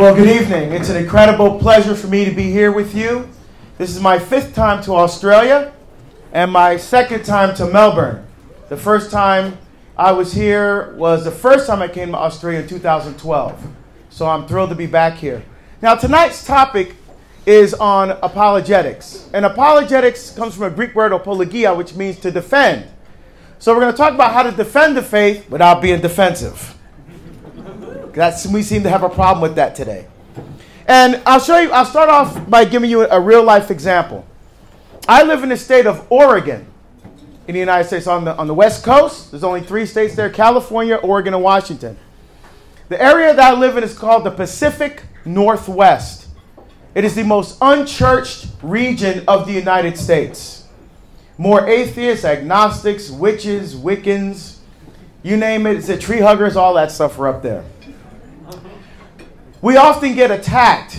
Well, good evening. It's an incredible pleasure for me to be here with you. This is my fifth time to Australia and my second time to Melbourne. The first time I was here was the first time I came to Australia in 2012. So I'm thrilled to be back here. Now, tonight's topic is on apologetics. And apologetics comes from a Greek word, apologia, which means to defend. So we're going to talk about how to defend the faith without being defensive. That's, we seem to have a problem with that today. And I'll show you, I'll start off by giving you a real life example. I live in the state of Oregon in the United States on the, on the West Coast. There's only three states there California, Oregon, and Washington. The area that I live in is called the Pacific Northwest. It is the most unchurched region of the United States. More atheists, agnostics, witches, Wiccans, you name it, it's a tree huggers, all that stuff are up there. We often get attacked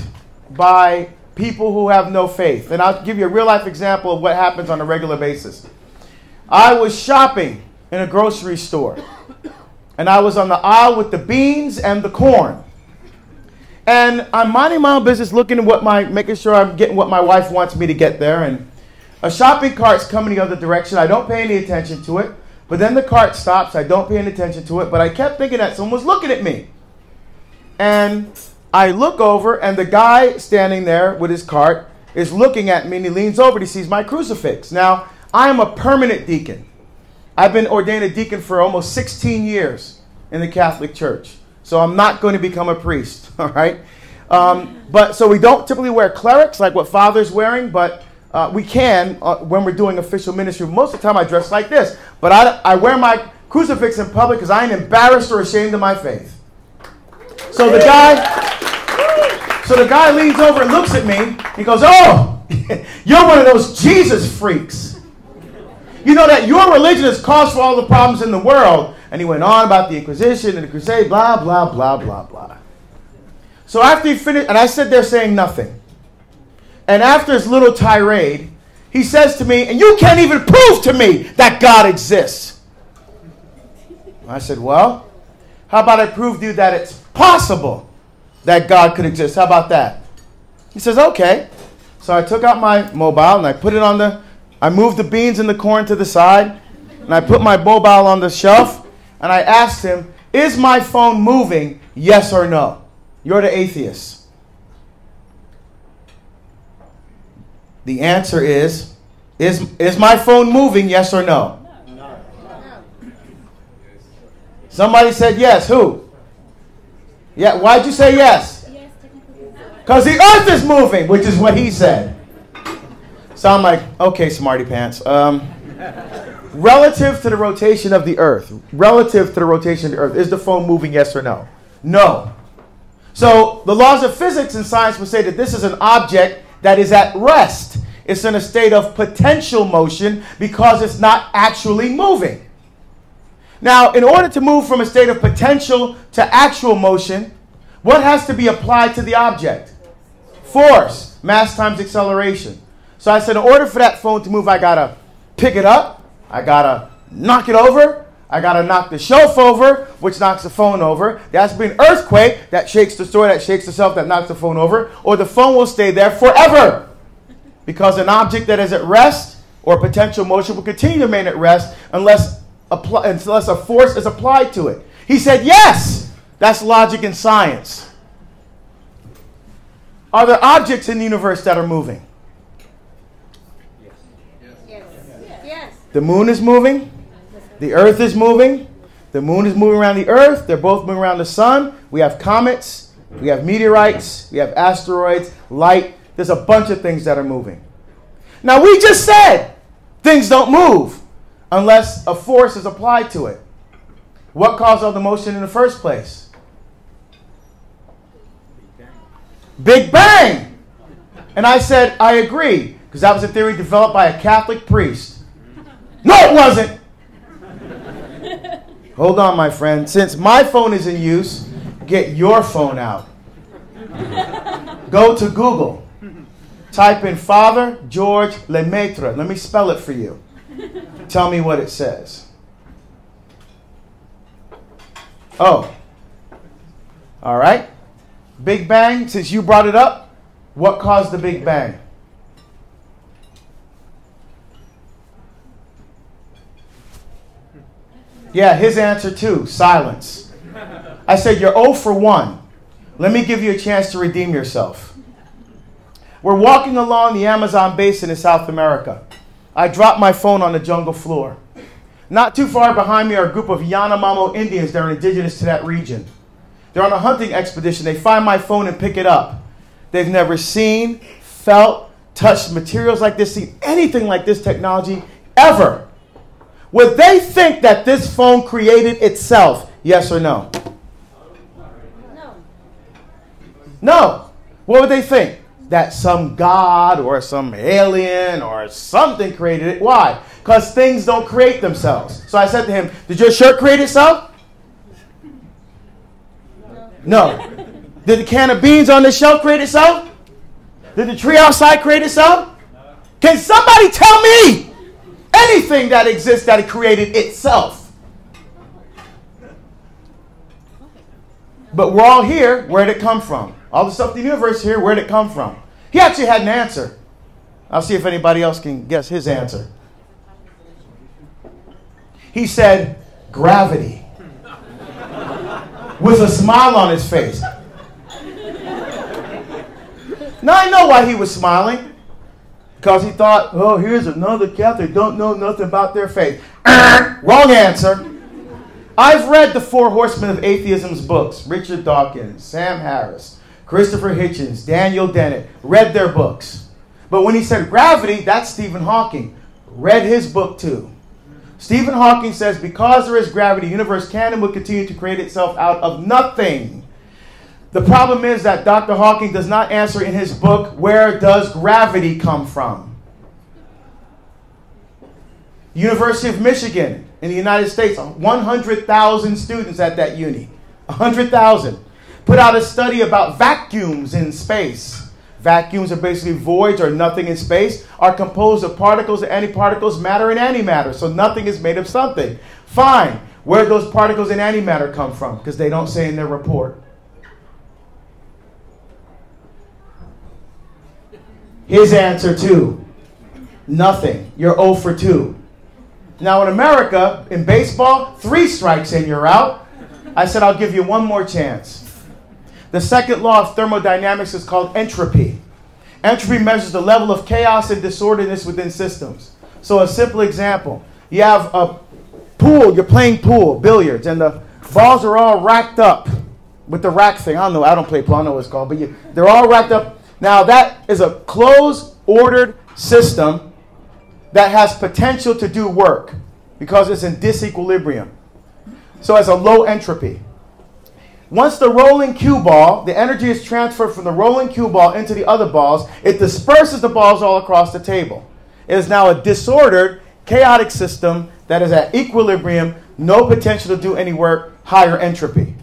by people who have no faith. And I'll give you a real life example of what happens on a regular basis. I was shopping in a grocery store, and I was on the aisle with the beans and the corn. And I'm minding my own business, looking at what my, making sure I'm getting what my wife wants me to get there. And a shopping cart's coming the other direction. I don't pay any attention to it. But then the cart stops. I don't pay any attention to it. But I kept thinking that someone was looking at me. And I look over, and the guy standing there with his cart is looking at me, and he leans over and he sees my crucifix. Now, I am a permanent deacon. I've been ordained a deacon for almost 16 years in the Catholic Church. So I'm not going to become a priest, all right? Um, but so we don't typically wear clerics like what Father's wearing, but uh, we can uh, when we're doing official ministry. Most of the time I dress like this, but I, I wear my crucifix in public because I ain't embarrassed or ashamed of my faith. So the guy, so the guy leans over and looks at me. He goes, "Oh, you're one of those Jesus freaks. You know that your religion has caused for all the problems in the world." And he went on about the Inquisition and the Crusade, blah blah blah blah blah. So after he finished, and I stood there saying nothing. And after his little tirade, he says to me, "And you can't even prove to me that God exists." I said, "Well." How about I prove to you that it's possible that God could exist? How about that? He says, okay. So I took out my mobile and I put it on the, I moved the beans and the corn to the side and I put my mobile on the shelf and I asked him, is my phone moving? Yes or no? You're the atheist. The answer is, is, is my phone moving? Yes or no? Somebody said yes. Who? Yeah. Why'd you say yes? Because the earth is moving, which is what he said. So I'm like, okay, smarty pants. Um, relative to the rotation of the earth, relative to the rotation of the earth, is the phone moving? Yes or no? No. So the laws of physics and science would say that this is an object that is at rest. It's in a state of potential motion because it's not actually moving. Now, in order to move from a state of potential to actual motion, what has to be applied to the object? Force, mass times acceleration. So I said, in order for that phone to move, I gotta pick it up, I gotta knock it over, I gotta knock the shelf over, which knocks the phone over. There has to be an earthquake that shakes the store, that shakes the shelf, that knocks the phone over, or the phone will stay there forever. Because an object that is at rest or potential motion will continue to remain at rest unless apply, unless a force is applied to it. He said, yes, that's logic and science. Are there objects in the universe that are moving? Yes. Yes. The moon is moving. The earth is moving. The moon is moving around the earth. They're both moving around the sun. We have comets. We have meteorites. We have asteroids, light. There's a bunch of things that are moving. Now, we just said things don't move unless a force is applied to it. What caused all the motion in the first place? Big Bang! And I said, I agree, because that was a theory developed by a Catholic priest. No, it wasn't! Hold on, my friend. Since my phone is in use, get your phone out. Go to Google. Type in Father George Lemaitre. Let me spell it for you. Tell me what it says. Oh. All right. Big Bang, since you brought it up, what caused the Big Bang? Yeah, his answer too silence. I said, You're 0 for 1. Let me give you a chance to redeem yourself. We're walking along the Amazon basin in South America. I drop my phone on the jungle floor. Not too far behind me are a group of Yanomamo Indians that are indigenous to that region. They're on a hunting expedition. They find my phone and pick it up. They've never seen, felt, touched materials like this, seen anything like this technology ever. Would they think that this phone created itself? Yes or no? No. No. What would they think? That some god or some alien or something created it. Why? Because things don't create themselves. So I said to him, Did your shirt create itself? No. no. Did the can of beans on the shelf create itself? Did the tree outside create itself? Can somebody tell me anything that exists that it created itself. But we're all here. Where did it come from? All the stuff in the universe here, where did it come from? He actually had an answer. I'll see if anybody else can guess his answer. He said, gravity. With a smile on his face. Now I know why he was smiling. Because he thought, oh, here's another Catholic, don't know nothing about their faith. Wrong answer. I've read the Four Horsemen of Atheism's books Richard Dawkins, Sam Harris, Christopher Hitchens, Daniel Dennett. Read their books. But when he said gravity, that's Stephen Hawking. Read his book too. Stephen Hawking says because there is gravity, the universe can and will continue to create itself out of nothing. The problem is that Dr. Hawking does not answer in his book where does gravity come from? University of Michigan in the United States, 100,000 students at that uni. 100,000. Put out a study about vacuums in space. Vacuums are basically voids or nothing in space, are composed of particles antiparticles, matter and antimatter. So nothing is made of something. Fine. Where those particles and antimatter come from? Because they don't say in their report. His answer too, nothing. You're 0 for 2. Now in America, in baseball, three strikes and you're out. I said, I'll give you one more chance. The second law of thermodynamics is called entropy. Entropy measures the level of chaos and disorderness within systems. So, a simple example you have a pool, you're playing pool, billiards, and the balls are all racked up with the rack thing. I don't know, I don't play pool, I don't know what it's called, but you, they're all racked up now, that is a closed, ordered system that has potential to do work because it's in disequilibrium. So, it's a low entropy. Once the rolling cue ball, the energy is transferred from the rolling cue ball into the other balls, it disperses the balls all across the table. It is now a disordered, chaotic system that is at equilibrium, no potential to do any work, higher entropy.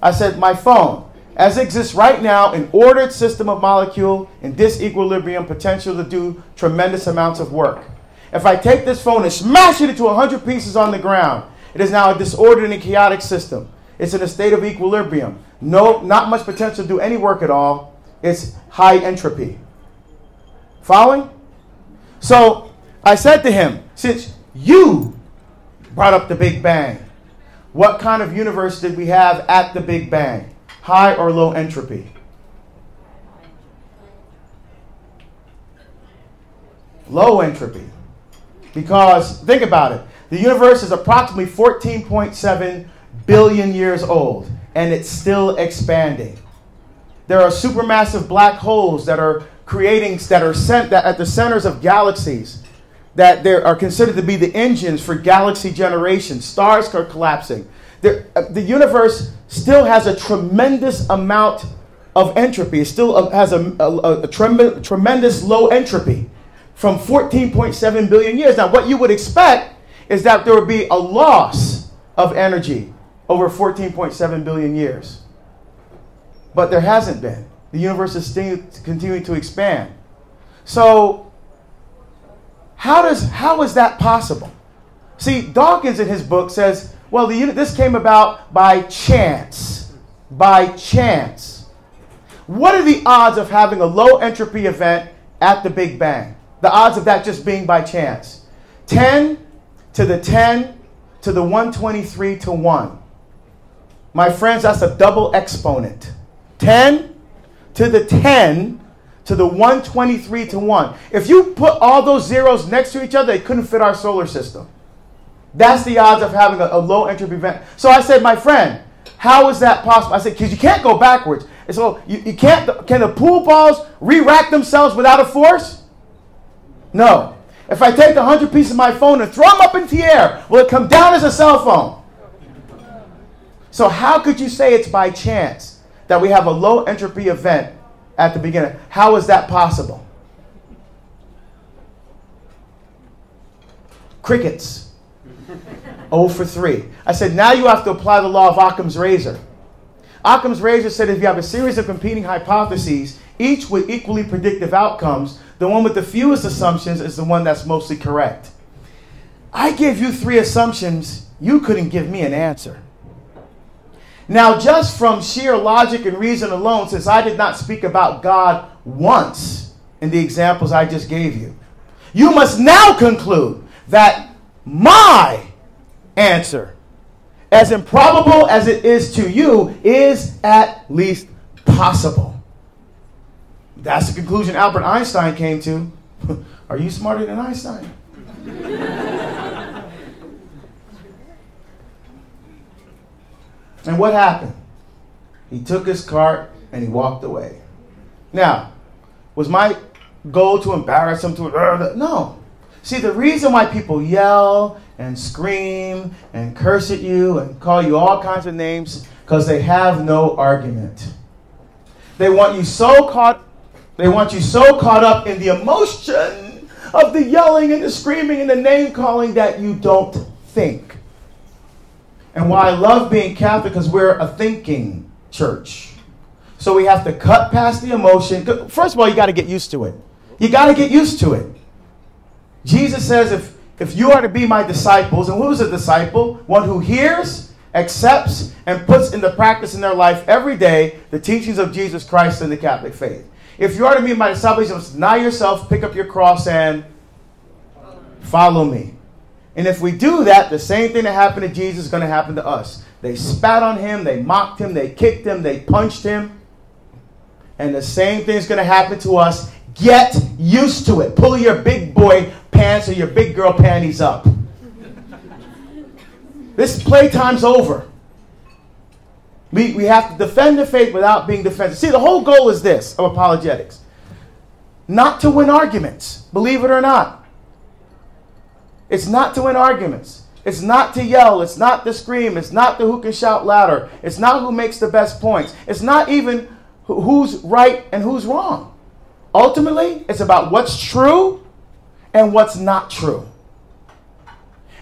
I said, my phone as exists right now, an ordered system of molecule in disequilibrium potential to do tremendous amounts of work. If I take this phone and smash it into 100 pieces on the ground, it is now a disordered and chaotic system. It's in a state of equilibrium. No, not much potential to do any work at all. It's high entropy. Following? So I said to him, since you brought up the Big Bang, what kind of universe did we have at the Big Bang? high or low entropy? Low entropy. Because think about it. The universe is approximately 14.7 billion years old and it's still expanding. There are supermassive black holes that are creating that are sent that at the centers of galaxies that there are considered to be the engines for galaxy generation. Stars are collapsing. The, uh, the universe still has a tremendous amount of entropy. It still uh, has a, a, a trem- tremendous low entropy from 14.7 billion years. Now, what you would expect is that there would be a loss of energy over 14.7 billion years. But there hasn't been. The universe is continuing to expand. So, how, does, how is that possible? See, Dawkins in his book says well, the, this came about by chance. By chance. what are the odds of having a low entropy event at the Big Bang? The odds of that just being by chance. 10 to the 10 to the 123 to 1. My friends, that's a double exponent. 10 to the 10 to the 123 to 1. If you put all those zeros next to each other, they couldn't fit our solar system. That's the odds of having a, a low entropy event. So I said, my friend, how is that possible? I said, because you can't go backwards. And so you, you can't, can the pool balls re-rack themselves without a force? No. If I take the 100 pieces of my phone and throw them up into the air, will it come down as a cell phone? So how could you say it's by chance that we have a low entropy event at the beginning? How is that possible? Crickets. 0 for 3. I said, now you have to apply the law of Occam's razor. Occam's razor said if you have a series of competing hypotheses, each with equally predictive outcomes, the one with the fewest assumptions is the one that's mostly correct. I gave you three assumptions, you couldn't give me an answer. Now, just from sheer logic and reason alone, since I did not speak about God once in the examples I just gave you, you must now conclude that my answer, as improbable as it is to you, is at least possible. That's the conclusion Albert Einstein came to. Are you smarter than Einstein? And what happened? He took his cart and he walked away. Now, was my goal to embarrass him to no. See, the reason why people yell and scream and curse at you and call you all kinds of names because they have no argument. They want you so caught they want you so caught up in the emotion of the yelling and the screaming and the name calling that you don't think. And why I love being Catholic because we're a thinking church. So we have to cut past the emotion. First of all, you got to get used to it. You got to get used to it. Jesus says if if you are to be my disciples, and who's a disciple? One who hears, accepts, and puts into practice in their life every day the teachings of Jesus Christ and the Catholic faith. If you are to be my disciples, you must deny yourself, pick up your cross, and follow me. And if we do that, the same thing that happened to Jesus is going to happen to us. They spat on him, they mocked him, they kicked him, they punched him. And the same thing is going to happen to us. Get used to it. Pull your big boy pants or your big girl panties up. this playtime's over. We, we have to defend the faith without being defensive. See, the whole goal is this of apologetics not to win arguments, believe it or not. It's not to win arguments. It's not to yell. It's not to scream. It's not to who can shout louder. It's not who makes the best points. It's not even who's right and who's wrong. Ultimately, it's about what's true and what's not true.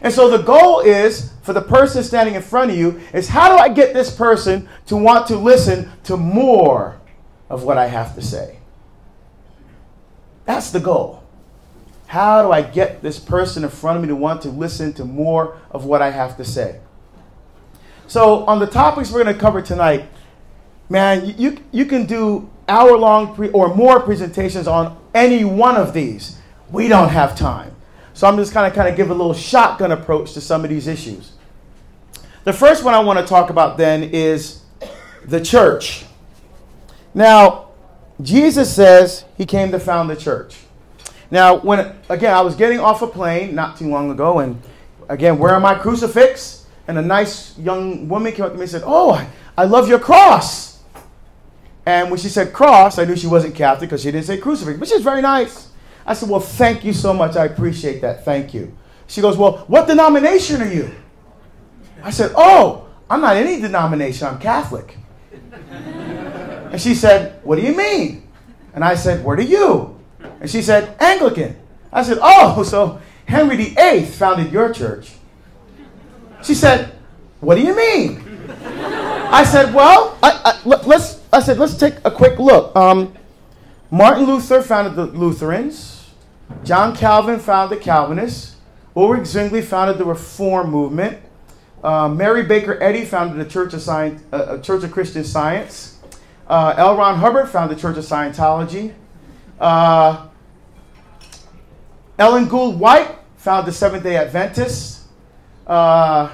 And so the goal is for the person standing in front of you is how do I get this person to want to listen to more of what I have to say? That's the goal. How do I get this person in front of me to want to listen to more of what I have to say? So, on the topics we're going to cover tonight, man, you, you can do hour long pre- or more presentations on any one of these. We don't have time. So I'm just kind of kind of give a little shotgun approach to some of these issues. The first one I want to talk about then is the church. Now, Jesus says he came to found the church. Now, when again I was getting off a plane not too long ago, and again wearing my crucifix, and a nice young woman came up to me and said, "Oh, I love your cross." And when she said cross, I knew she wasn't Catholic because she didn't say crucifix, but she's very nice. I said, Well, thank you so much. I appreciate that. Thank you. She goes, Well, what denomination are you? I said, Oh, I'm not any denomination. I'm Catholic. And she said, What do you mean? And I said, Where do you? And she said, Anglican. I said, Oh, so Henry VIII founded your church. She said, What do you mean? I said, Well, I, I, let's, I said, let's take a quick look. Um, Martin Luther founded the Lutherans. John Calvin founded the Calvinists. Ulrich Zwingli founded the Reform movement. Uh, Mary Baker Eddy founded the Church of, Science, uh, Church of Christian Science. Uh, L. Ron Hubbard founded the Church of Scientology. Uh, Ellen Gould White founded the Seventh day Adventists. Uh,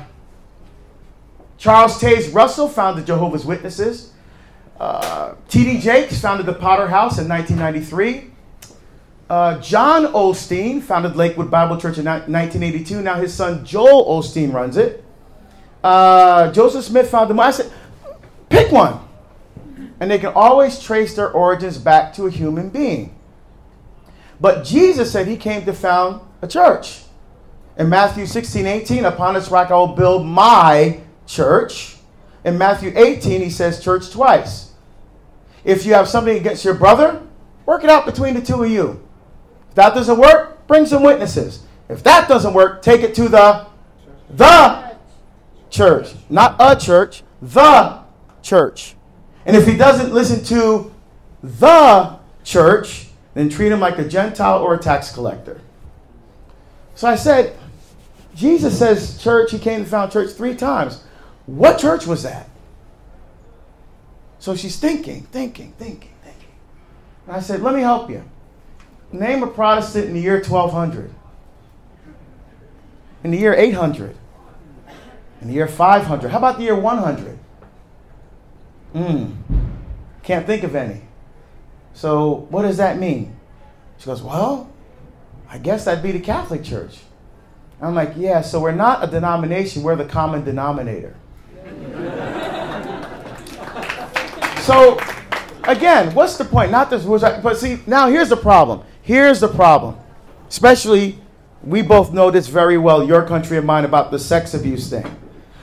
Charles Taze Russell founded the Jehovah's Witnesses. Uh, T.D. Jakes founded the Potter House in 1993. Uh, John Osteen founded Lakewood Bible Church in 1982. Now his son Joel Osteen runs it. Uh, Joseph Smith founded. The I said, pick one, and they can always trace their origins back to a human being. But Jesus said he came to found a church. In Matthew 16, 18, upon this rock I will build my church. In Matthew 18, he says church twice. If you have something against your brother, work it out between the two of you. If that doesn't work, bring some witnesses. If that doesn't work, take it to the the church. Not a church, the church. And if he doesn't listen to the church, then treat him like a Gentile or a tax collector. So I said, Jesus says church, he came to found church three times. What church was that? So she's thinking, thinking, thinking, thinking. And I said, let me help you. Name a Protestant in the year 1200, in the year 800, in the year 500. How about the year 100? Hmm. Can't think of any. So, what does that mean? She goes, Well, I guess that'd be the Catholic Church. I'm like, Yeah, so we're not a denomination, we're the common denominator. so, again, what's the point? Not this, but see, now here's the problem. Here's the problem. Especially, we both know this very well, your country and mine, about the sex abuse thing.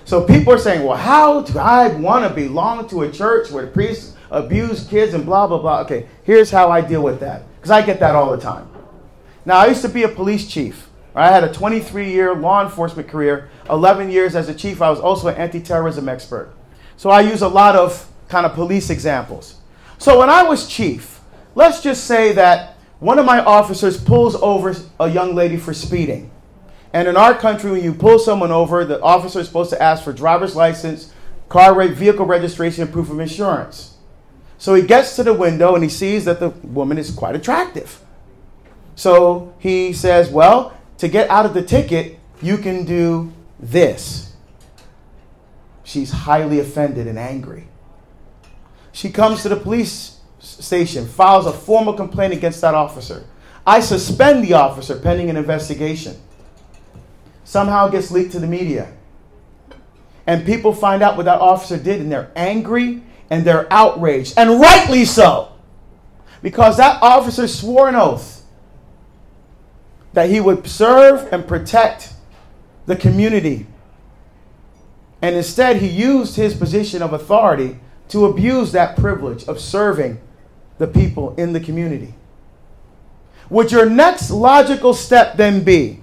So people are saying, well, how do I want to belong to a church where the priests abuse kids and blah, blah, blah? Okay, here's how I deal with that, because I get that all the time. Now, I used to be a police chief. I had a 23 year law enforcement career, 11 years as a chief. I was also an anti terrorism expert. So I use a lot of kind of police examples. So when I was chief, let's just say that one of my officers pulls over a young lady for speeding. And in our country, when you pull someone over, the officer is supposed to ask for driver's license, car rate, vehicle registration, and proof of insurance. So he gets to the window and he sees that the woman is quite attractive. So he says, Well, to get out of the ticket, you can do this. She's highly offended and angry. She comes to the police station, files a formal complaint against that officer. I suspend the officer pending an investigation somehow gets leaked to the media. And people find out what that officer did, and they're angry and they're outraged, and rightly so. Because that officer swore an oath that he would serve and protect the community. And instead, he used his position of authority to abuse that privilege of serving the people in the community. Would your next logical step then be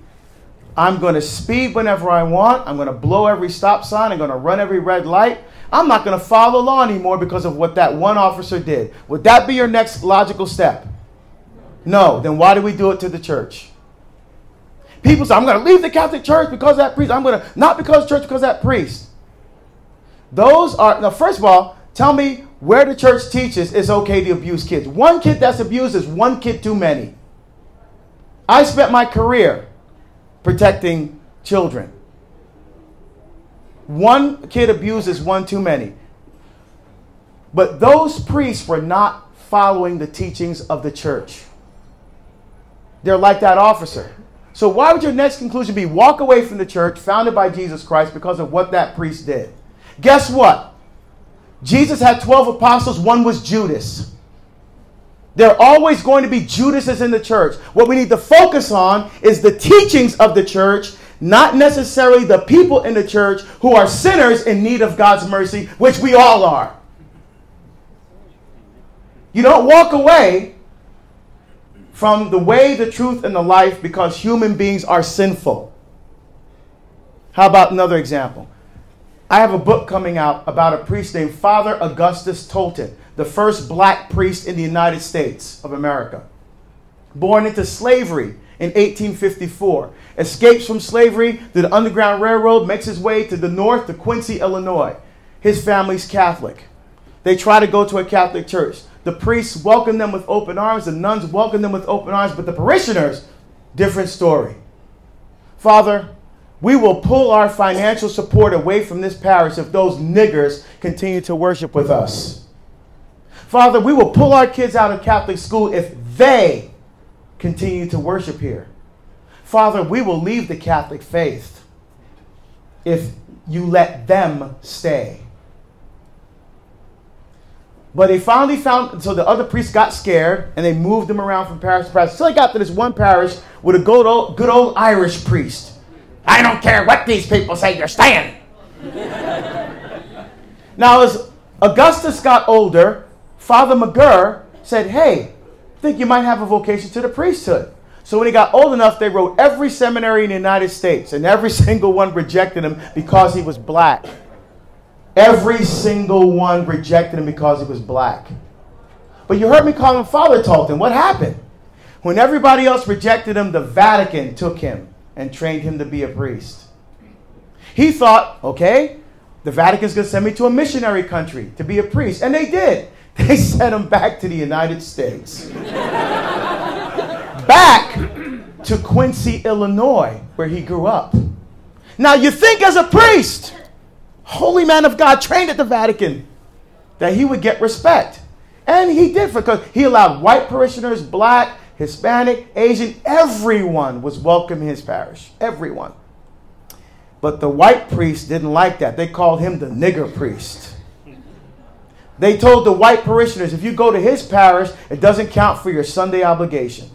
I'm going to speed whenever I want. I'm going to blow every stop sign. I'm going to run every red light. I'm not going to follow the law anymore because of what that one officer did. Would that be your next logical step? No. Then why do we do it to the church? People say, I'm going to leave the Catholic Church because that priest. I'm going to, not because church, because that priest. Those are, now, first of all, tell me where the church teaches it's okay to abuse kids. One kid that's abused is one kid too many. I spent my career protecting children. One kid abuses one too many. But those priests were not following the teachings of the church. They're like that officer. So, why would your next conclusion be walk away from the church founded by Jesus Christ because of what that priest did? Guess what? Jesus had 12 apostles, one was Judas. There are always going to be Judases in the church. What we need to focus on is the teachings of the church, not necessarily the people in the church who are sinners in need of God's mercy, which we all are. You don't walk away from the way, the truth, and the life because human beings are sinful. How about another example? I have a book coming out about a priest named Father Augustus Tolton the first black priest in the United States of America. Born into slavery in 1854, escapes from slavery through the Underground Railroad, makes his way to the north to Quincy, Illinois. His family's Catholic. they try to go to a Catholic church. The priests welcome them with open arms, the nuns welcome them with open arms, but the parishioners, different story. Father, we will pull our financial support away from this parish if those niggers continue to worship with us. Father, we will pull our kids out of Catholic school if they continue to worship here. Father, we will leave the Catholic faith if you let them stay. But they finally found, so the other priests got scared and they moved them around from parish to parish. So they got to this one parish with a good old, good old Irish priest. I don't care what these people say, you're staying. now, as Augustus got older, Father McGirr said, Hey, think you might have a vocation to the priesthood. So when he got old enough, they wrote every seminary in the United States, and every single one rejected him because he was black. Every single one rejected him because he was black. But you heard me call him Father Tolton. What happened? When everybody else rejected him, the Vatican took him and trained him to be a priest. He thought, okay, the Vatican's going to send me to a missionary country to be a priest. And they did. They sent him back to the United States. back to Quincy, Illinois, where he grew up. Now, you think as a priest, holy man of God, trained at the Vatican, that he would get respect. And he did because he allowed white parishioners, black, Hispanic, Asian, everyone was welcome in his parish. Everyone. But the white priest didn't like that. They called him the nigger priest. They told the white parishioners if you go to his parish, it doesn't count for your Sunday obligation.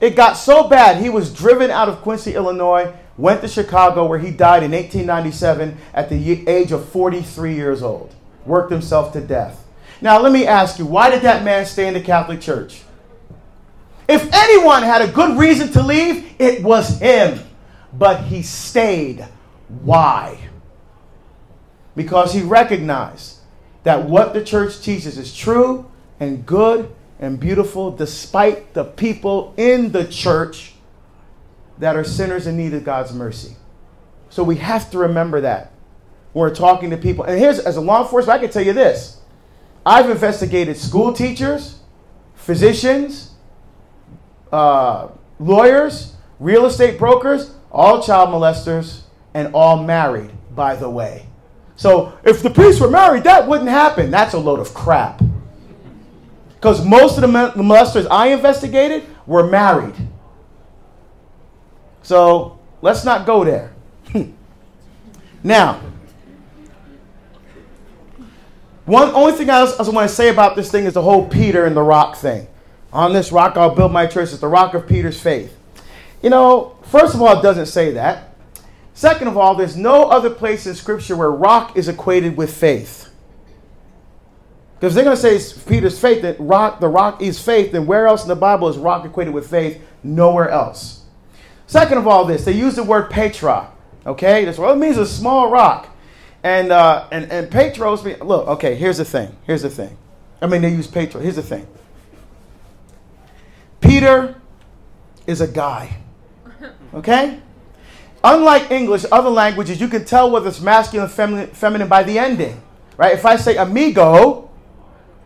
It got so bad, he was driven out of Quincy, Illinois, went to Chicago, where he died in 1897 at the age of 43 years old. Worked himself to death. Now, let me ask you, why did that man stay in the Catholic Church? If anyone had a good reason to leave, it was him. But he stayed. Why? Because he recognized that what the church teaches is true and good and beautiful, despite the people in the church that are sinners in need of God's mercy. So we have to remember that we're talking to people. And here's, as a law enforcement, I can tell you this I've investigated school teachers, physicians, uh, lawyers, real estate brokers, all child molesters, and all married, by the way. So if the priests were married, that wouldn't happen. That's a load of crap. Because most of the molesters I investigated were married. So let's not go there. now, one only thing I also want to say about this thing is the whole Peter and the rock thing. On this rock I'll build my church. It's the rock of Peter's faith. You know, first of all, it doesn't say that. Second of all, there's no other place in Scripture where rock is equated with faith. Because they're going to say Peter's faith, that rock, the rock is faith, then where else in the Bible is rock equated with faith? Nowhere else. Second of all, this, they use the word petra. Okay? That's what it means a small rock. And uh, and and Petros. Look, okay. Here's the thing. Here's the thing. I mean, they use Petros. Here's the thing. Peter is a guy. Okay. Unlike English, other languages, you can tell whether it's masculine, feminine, feminine by the ending. Right? If I say amigo,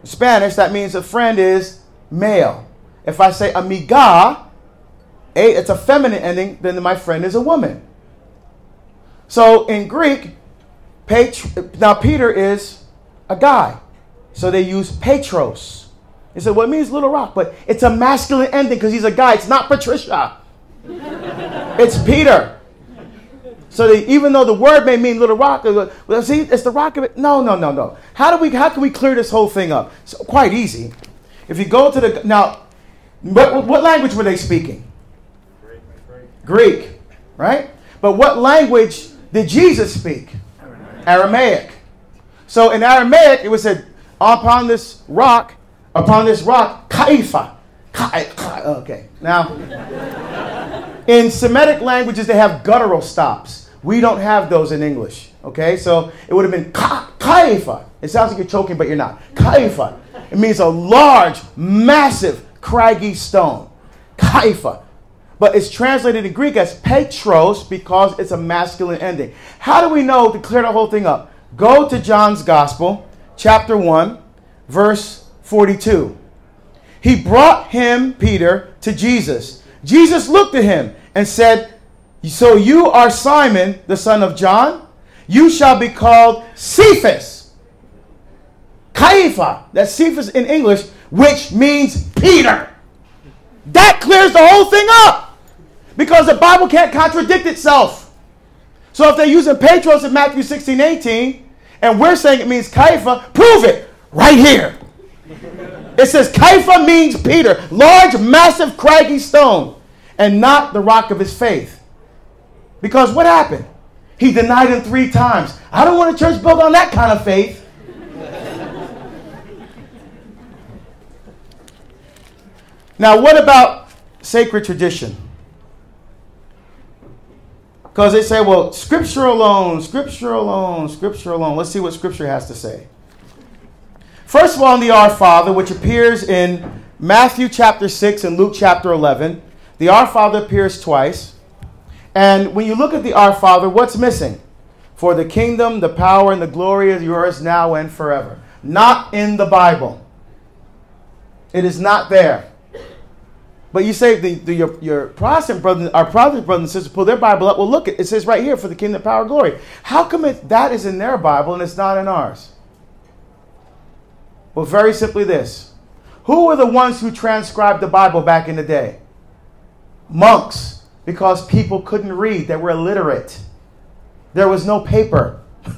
in Spanish, that means a friend is male. If I say amiga, a, it's a feminine ending, then my friend is a woman. So in Greek, now, Peter is a guy. So they use Petros. He said, well, it means little rock, but it's a masculine ending because he's a guy. It's not Patricia. it's Peter. So even though the word may mean little rock, well, see, it's the rock of it. No, no, no, no. How do we? How can we clear this whole thing up? So, quite easy. If you go to the now, what, what language were they speaking? Greek. Greek, right? But what language did Jesus speak? Aramaic. So in Aramaic, it was said, upon this rock, upon this rock, kaifa. Okay. Now, in Semitic languages, they have guttural stops. We don't have those in English. Okay, so it would have been kaifa. It sounds like you're choking, but you're not. Kaifa. It means a large, massive, craggy stone. Kaifa but it's translated in Greek as Petros because it's a masculine ending. How do we know to clear the whole thing up? Go to John's Gospel, chapter 1, verse 42. He brought him, Peter, to Jesus. Jesus looked at him and said, So you are Simon, the son of John? You shall be called Cephas. Kaifa, that's Cephas in English, which means Peter. That clears the whole thing up because the Bible can't contradict itself. So if they're using Petros in Matthew 16, 18, and we're saying it means Kaifa, prove it right here. It says Kaifa means Peter, large, massive, craggy stone, and not the rock of his faith. Because what happened? He denied him three times. I don't want a church built on that kind of faith. now, what about sacred tradition? Because they say, well, scripture alone, scripture alone, scripture alone. Let's see what scripture has to say. First of all, in the Our Father, which appears in Matthew chapter 6 and Luke chapter 11, the Our Father appears twice. And when you look at the Our Father, what's missing? For the kingdom, the power, and the glory is yours now and forever. Not in the Bible. It is not there. But you say the, the, your, your Protestant brothers, our Protestant brothers and sisters pull their Bible up. Well, look, it says right here for the kingdom, power, glory. How come it, that is in their Bible and it's not in ours? Well, very simply this. Who were the ones who transcribed the Bible back in the day? Monks, because people couldn't read, they were illiterate. There was no paper.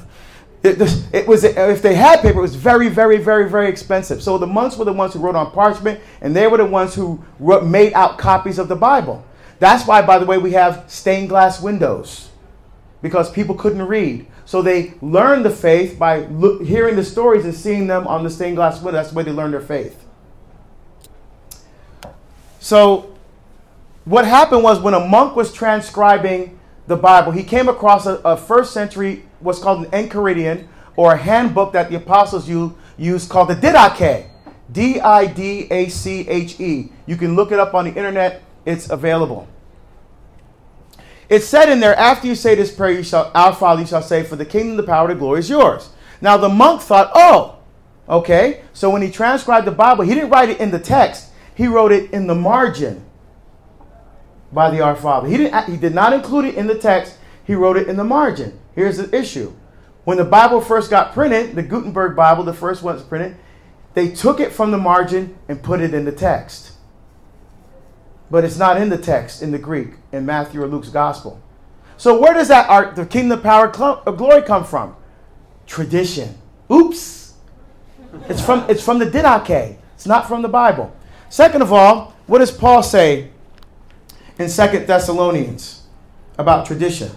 It, it, was if they had paper, it was very, very, very, very expensive. So the monks were the ones who wrote on parchment, and they were the ones who wrote, made out copies of the Bible. That's why, by the way, we have stained glass windows because people couldn't read. So they learned the faith by hearing the stories and seeing them on the stained glass window. That's the way they learned their faith. So what happened was when a monk was transcribing the Bible, he came across a, a first century what's called an Enchiridion or a handbook that the apostles used called the Didache. D I D A C H E. You can look it up on the internet, it's available. It said in there, after you say this prayer, you shall, Our Father, you shall say, For the kingdom, the power, the glory is yours. Now the monk thought, Oh, okay. So when he transcribed the Bible, he didn't write it in the text, he wrote it in the margin by the Our Father. He, didn't, he did not include it in the text, he wrote it in the margin. Here's the issue. When the Bible first got printed, the Gutenberg Bible, the first one that's printed, they took it from the margin and put it in the text. But it's not in the text in the Greek, in Matthew or Luke's gospel. So where does that art, the kingdom, power, of uh, glory come from? Tradition. Oops. It's from it's from the Didache. It's not from the Bible. Second of all, what does Paul say in Second Thessalonians about tradition?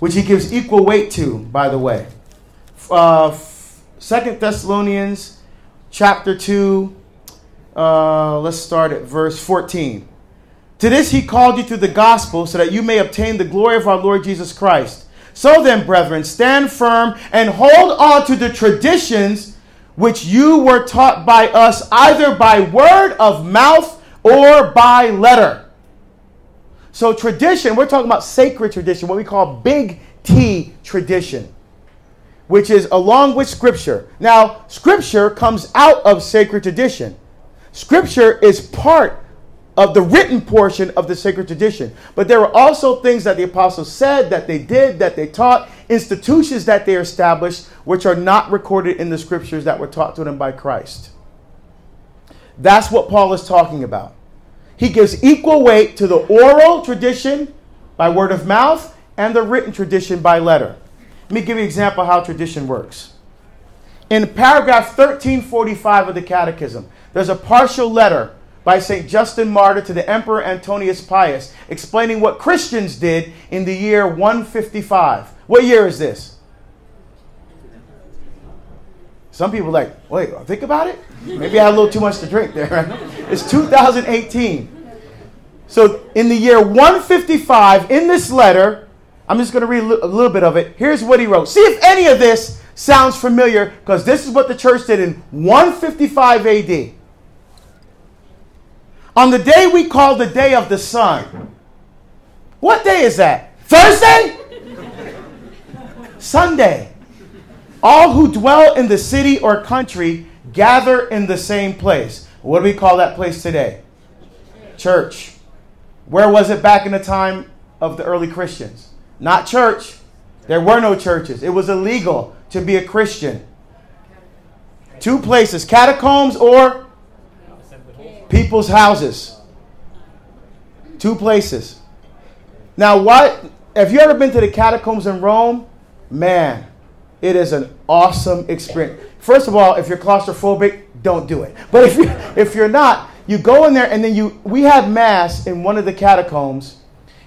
which he gives equal weight to, by the way. Uh, Second Thessalonians chapter 2, uh, let's start at verse 14. To this he called you through the gospel so that you may obtain the glory of our Lord Jesus Christ. So then, brethren, stand firm and hold on to the traditions which you were taught by us, either by word of mouth or by letter so, tradition, we're talking about sacred tradition, what we call big T tradition, which is along with Scripture. Now, Scripture comes out of sacred tradition. Scripture is part of the written portion of the sacred tradition. But there are also things that the apostles said, that they did, that they taught, institutions that they established, which are not recorded in the scriptures that were taught to them by Christ. That's what Paul is talking about. He gives equal weight to the oral tradition by word of mouth and the written tradition by letter. Let me give you an example of how tradition works. In paragraph 1345 of the Catechism, there's a partial letter by St. Justin Martyr to the Emperor Antonius Pius explaining what Christians did in the year 155. What year is this? Some people like, wait, think about it. Maybe I had a little too much to drink there. Right? It's 2018. So in the year 155, in this letter, I'm just going to read a little bit of it. Here's what he wrote. See if any of this sounds familiar, because this is what the church did in 155 AD. On the day we call the day of the sun. What day is that? Thursday? Sunday. All who dwell in the city or country gather in the same place. What do we call that place today? Church. Where was it back in the time of the early Christians? Not church. There were no churches. It was illegal to be a Christian. Two places catacombs or people's houses. Two places. Now, what? Have you ever been to the catacombs in Rome? Man, it is an awesome experience. First of all, if you're claustrophobic, don't do it. But if you if you're not, you go in there and then you we had mass in one of the catacombs,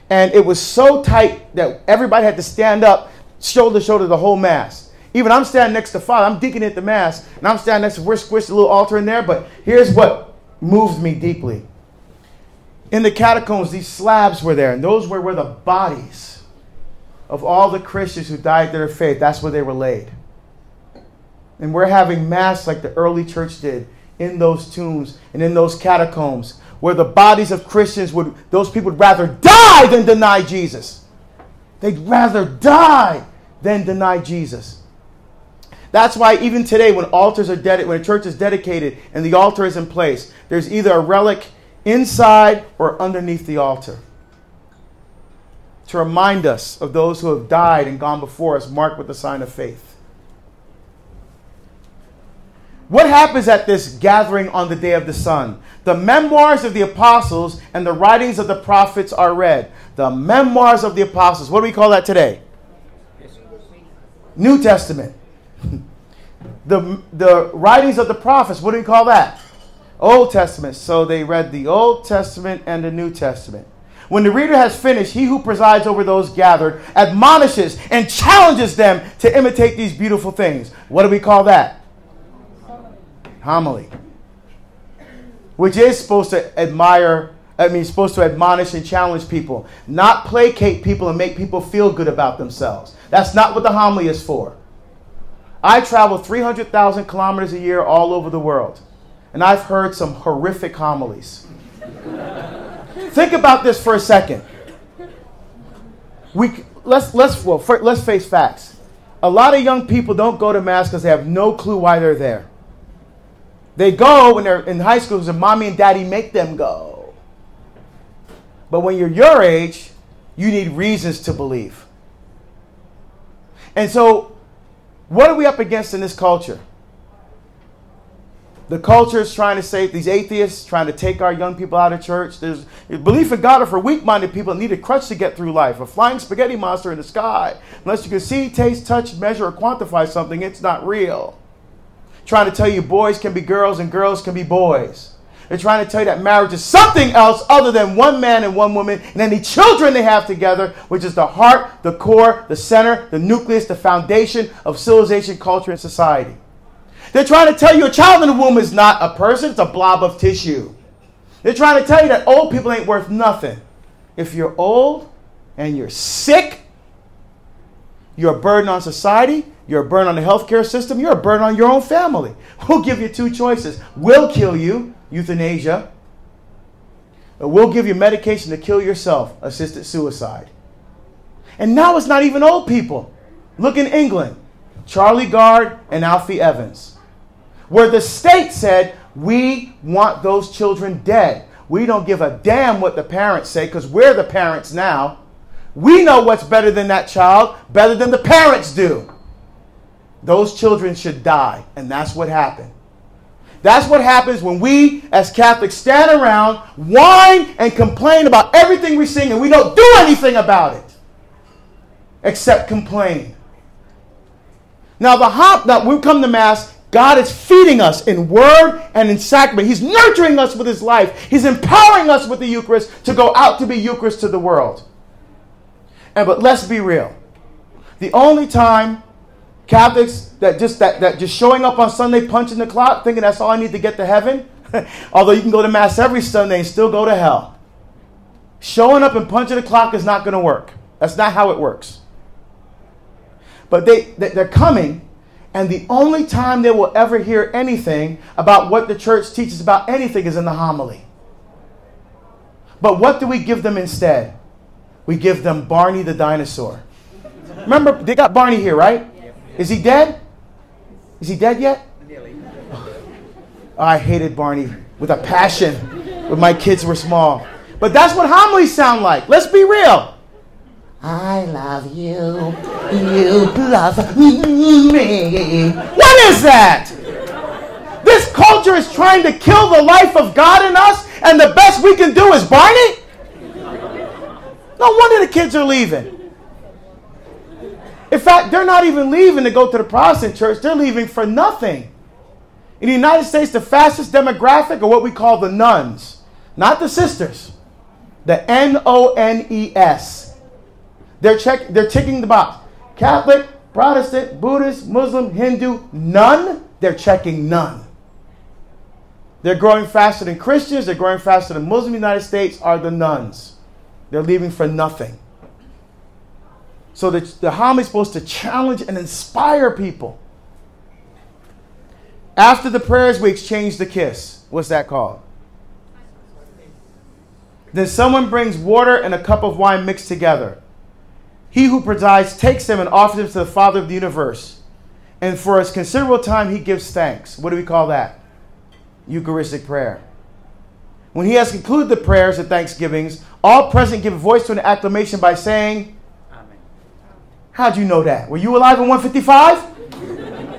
and it was so tight that everybody had to stand up shoulder to shoulder the whole mass. Even I'm standing next to Father, I'm digging at the mass, and I'm standing next to we're squished a little altar in there. But here's what moves me deeply. In the catacombs, these slabs were there, and those were where the bodies of all the Christians who died their faith, that's where they were laid. And we're having mass like the early church did in those tombs and in those catacombs where the bodies of Christians would, those people would rather die than deny Jesus. They'd rather die than deny Jesus. That's why even today, when altars are dedicated, when a church is dedicated and the altar is in place, there's either a relic inside or underneath the altar to remind us of those who have died and gone before us, marked with the sign of faith. What happens at this gathering on the day of the sun? The memoirs of the apostles and the writings of the prophets are read. The memoirs of the apostles. What do we call that today? New Testament. the, the writings of the prophets. What do we call that? Old Testament. So they read the Old Testament and the New Testament. When the reader has finished, he who presides over those gathered admonishes and challenges them to imitate these beautiful things. What do we call that? homily, which is supposed to admire, I mean, supposed to admonish and challenge people, not placate people and make people feel good about themselves. That's not what the homily is for. I travel 300,000 kilometers a year all over the world, and I've heard some horrific homilies. Think about this for a second. We, let's, let's, well, for, let's face facts. A lot of young people don't go to Mass because they have no clue why they're there. They go when they're in high school because mommy and daddy make them go. But when you're your age, you need reasons to believe. And so, what are we up against in this culture? The culture is trying to say these atheists trying to take our young people out of church. There's belief in God are for weak-minded people that need a crutch to get through life. A flying spaghetti monster in the sky. Unless you can see, taste, touch, measure, or quantify something, it's not real trying to tell you boys can be girls and girls can be boys. They're trying to tell you that marriage is something else other than one man and one woman and any children they have together, which is the heart, the core, the center, the nucleus, the foundation of civilization, culture, and society. They're trying to tell you a child in the womb is not a person, it's a blob of tissue. They're trying to tell you that old people ain't worth nothing. If you're old and you're sick, you're a burden on society, you're a burden on the healthcare system. You're a burden on your own family. We'll give you two choices. We'll kill you, euthanasia. Or we'll give you medication to kill yourself, assisted suicide. And now it's not even old people. Look in England, Charlie Gard and Alfie Evans, where the state said, We want those children dead. We don't give a damn what the parents say because we're the parents now. We know what's better than that child, better than the parents do those children should die. And that's what happened. That's what happens when we, as Catholics, stand around, whine, and complain about everything we sing, and we don't do anything about it except complain. Now, the hop that we come to Mass, God is feeding us in word and in sacrament. He's nurturing us with His life. He's empowering us with the Eucharist to go out to be Eucharist to the world. And but let's be real. The only time Catholics that just that, that just showing up on Sunday punching the clock, thinking that's all I need to get to heaven. Although you can go to mass every Sunday and still go to hell. Showing up and punching the clock is not going to work. That's not how it works. But they, they're coming, and the only time they will ever hear anything about what the church teaches about anything is in the homily. But what do we give them instead? We give them Barney the dinosaur. Remember, they got Barney here, right? Is he dead? Is he dead yet? Oh, I hated Barney with a passion when my kids were small. But that's what homilies sound like. Let's be real. I love you. You love me. What is that? This culture is trying to kill the life of God in us, and the best we can do is Barney? No wonder the kids are leaving. In fact, they're not even leaving to go to the Protestant church, they're leaving for nothing. In the United States, the fastest demographic are what we call the nuns, not the sisters. The N O N E S. They're check, they're ticking the box. Catholic, Protestant, Buddhist, Muslim, Hindu, none. They're checking none. They're growing faster than Christians. They're growing faster than the United States are the nuns. They're leaving for nothing. So the, the homily is supposed to challenge and inspire people. After the prayers, we exchange the kiss. What's that called? Then someone brings water and a cup of wine mixed together. He who presides takes them and offers them to the Father of the universe. And for a considerable time, he gives thanks. What do we call that? Eucharistic prayer. When he has concluded the prayers and thanksgivings, all present give voice to an acclamation by saying, Amen. How'd you know that? Were you alive in 155?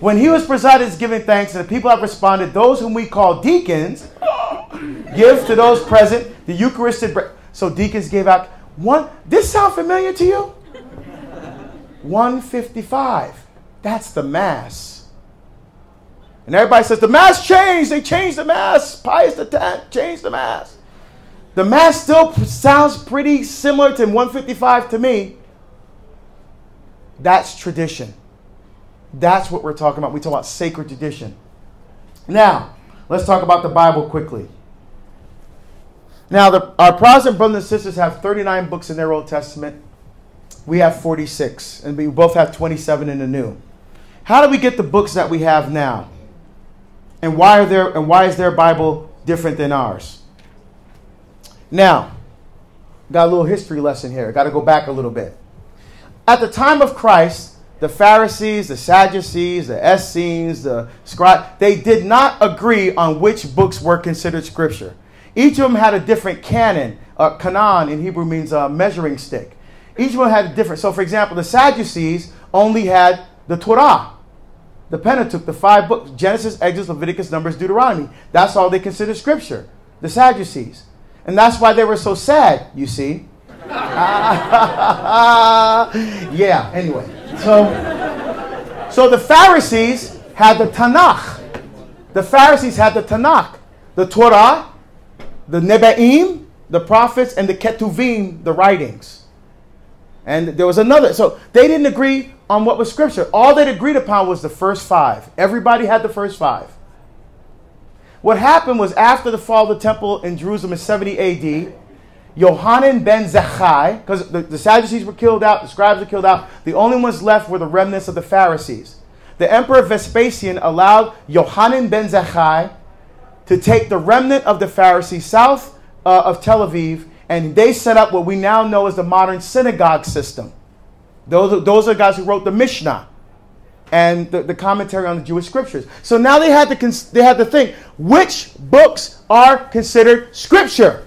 When he was presided as giving thanks, and the people have responded, those whom we call deacons give to those present the Eucharistic bread. So deacons gave out one. This sound familiar to you? 155. That's the Mass. And everybody says, the Mass changed. They changed the Mass. Pius X changed the Mass. The Mass still sounds pretty similar to 155 to me. That's tradition. That's what we're talking about. We talk about sacred tradition. Now, let's talk about the Bible quickly. Now, the, our Protestant brothers and sisters have 39 books in their Old Testament. We have 46, and we both have 27 in the New. How do we get the books that we have now? And why are there and why is their Bible different than ours? Now, got a little history lesson here. Got to go back a little bit. At the time of Christ, the Pharisees, the Sadducees, the Essenes, the scribes, they did not agree on which books were considered scripture. Each of them had a different canon. Uh, canon in Hebrew means a measuring stick. Each one had a different. So, for example, the Sadducees only had the Torah, the Pentateuch, the five books Genesis, Exodus, Leviticus, Numbers, Deuteronomy. That's all they considered scripture, the Sadducees. And that's why they were so sad, you see. yeah, anyway. So, so the Pharisees had the Tanakh. The Pharisees had the Tanakh, the Torah, the Nevi'im, the prophets, and the Ketuvim, the writings. And there was another. So they didn't agree on what was scripture. All they agreed upon was the first five. Everybody had the first five. What happened was after the fall of the temple in Jerusalem in 70 AD, Yohanan ben Zakkai, because the, the Sadducees were killed out, the scribes were killed out, the only ones left were the remnants of the Pharisees. The emperor Vespasian allowed Yohanan ben Zakkai to take the remnant of the Pharisees south uh, of Tel Aviv, and they set up what we now know as the modern synagogue system. Those are, those are guys who wrote the Mishnah and the, the commentary on the Jewish scriptures. So now they had to cons- they had to think which books are considered scripture.